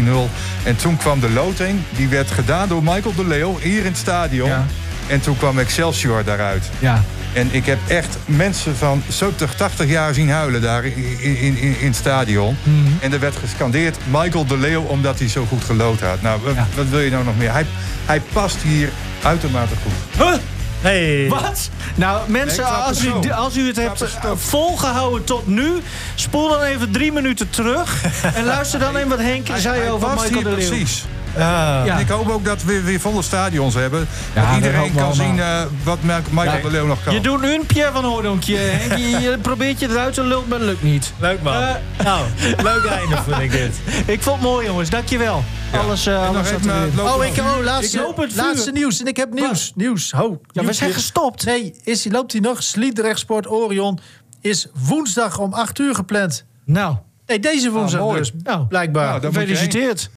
En toen kwam de loting. Die werd gedaan door Michael de Leeuw hier in het stadion. Ja. En toen kwam Excelsior daaruit. Ja. En ik heb echt mensen van 70, 80 jaar zien huilen daar in, in, in, in het stadion. Mhm. En er werd gescandeerd Michael de Leeuw omdat hij zo goed gelood had. Nou, wat, wat wil je nou nog meer? Hij, hij past hier uitermate goed. Huh? Hey. Wat? Nou, mensen, Nee, als, u, als u het hebt eh, volgehouden tot nu... spoel dan even drie minuten terug... en luister dan even wat Henk zei over Michael hier de Leeuw. precies. Ah. Ja. En ik hoop ook dat we weer volle stadions hebben. Ja, dat iedereen kan zien eh, wat Michael Ja. de Leeuw nog kan. Je doet nu een Pierre van Hoordonkje, Henk. Je, je probeert je eruit te lullen, maar dat lukt niet. Leuk man. Eh, nou, leuk einde vind ik dit. Ik vond het mooi, jongens. Dankjewel. Alles, eh alles Oh, nog- ik oh, laatste, Ik loop het vuur. laatste nieuws. En ik heb nieuws. Nieuws. Ho, Ja, we zijn gestopt. Nee, is, loopt hij nog? Sliedrechtsport Orion is woensdag om 8 uur gepland. Nou, Nee, deze woensdag mooi. dus. nou Blijkbaar. Nou, gefeliciteerd.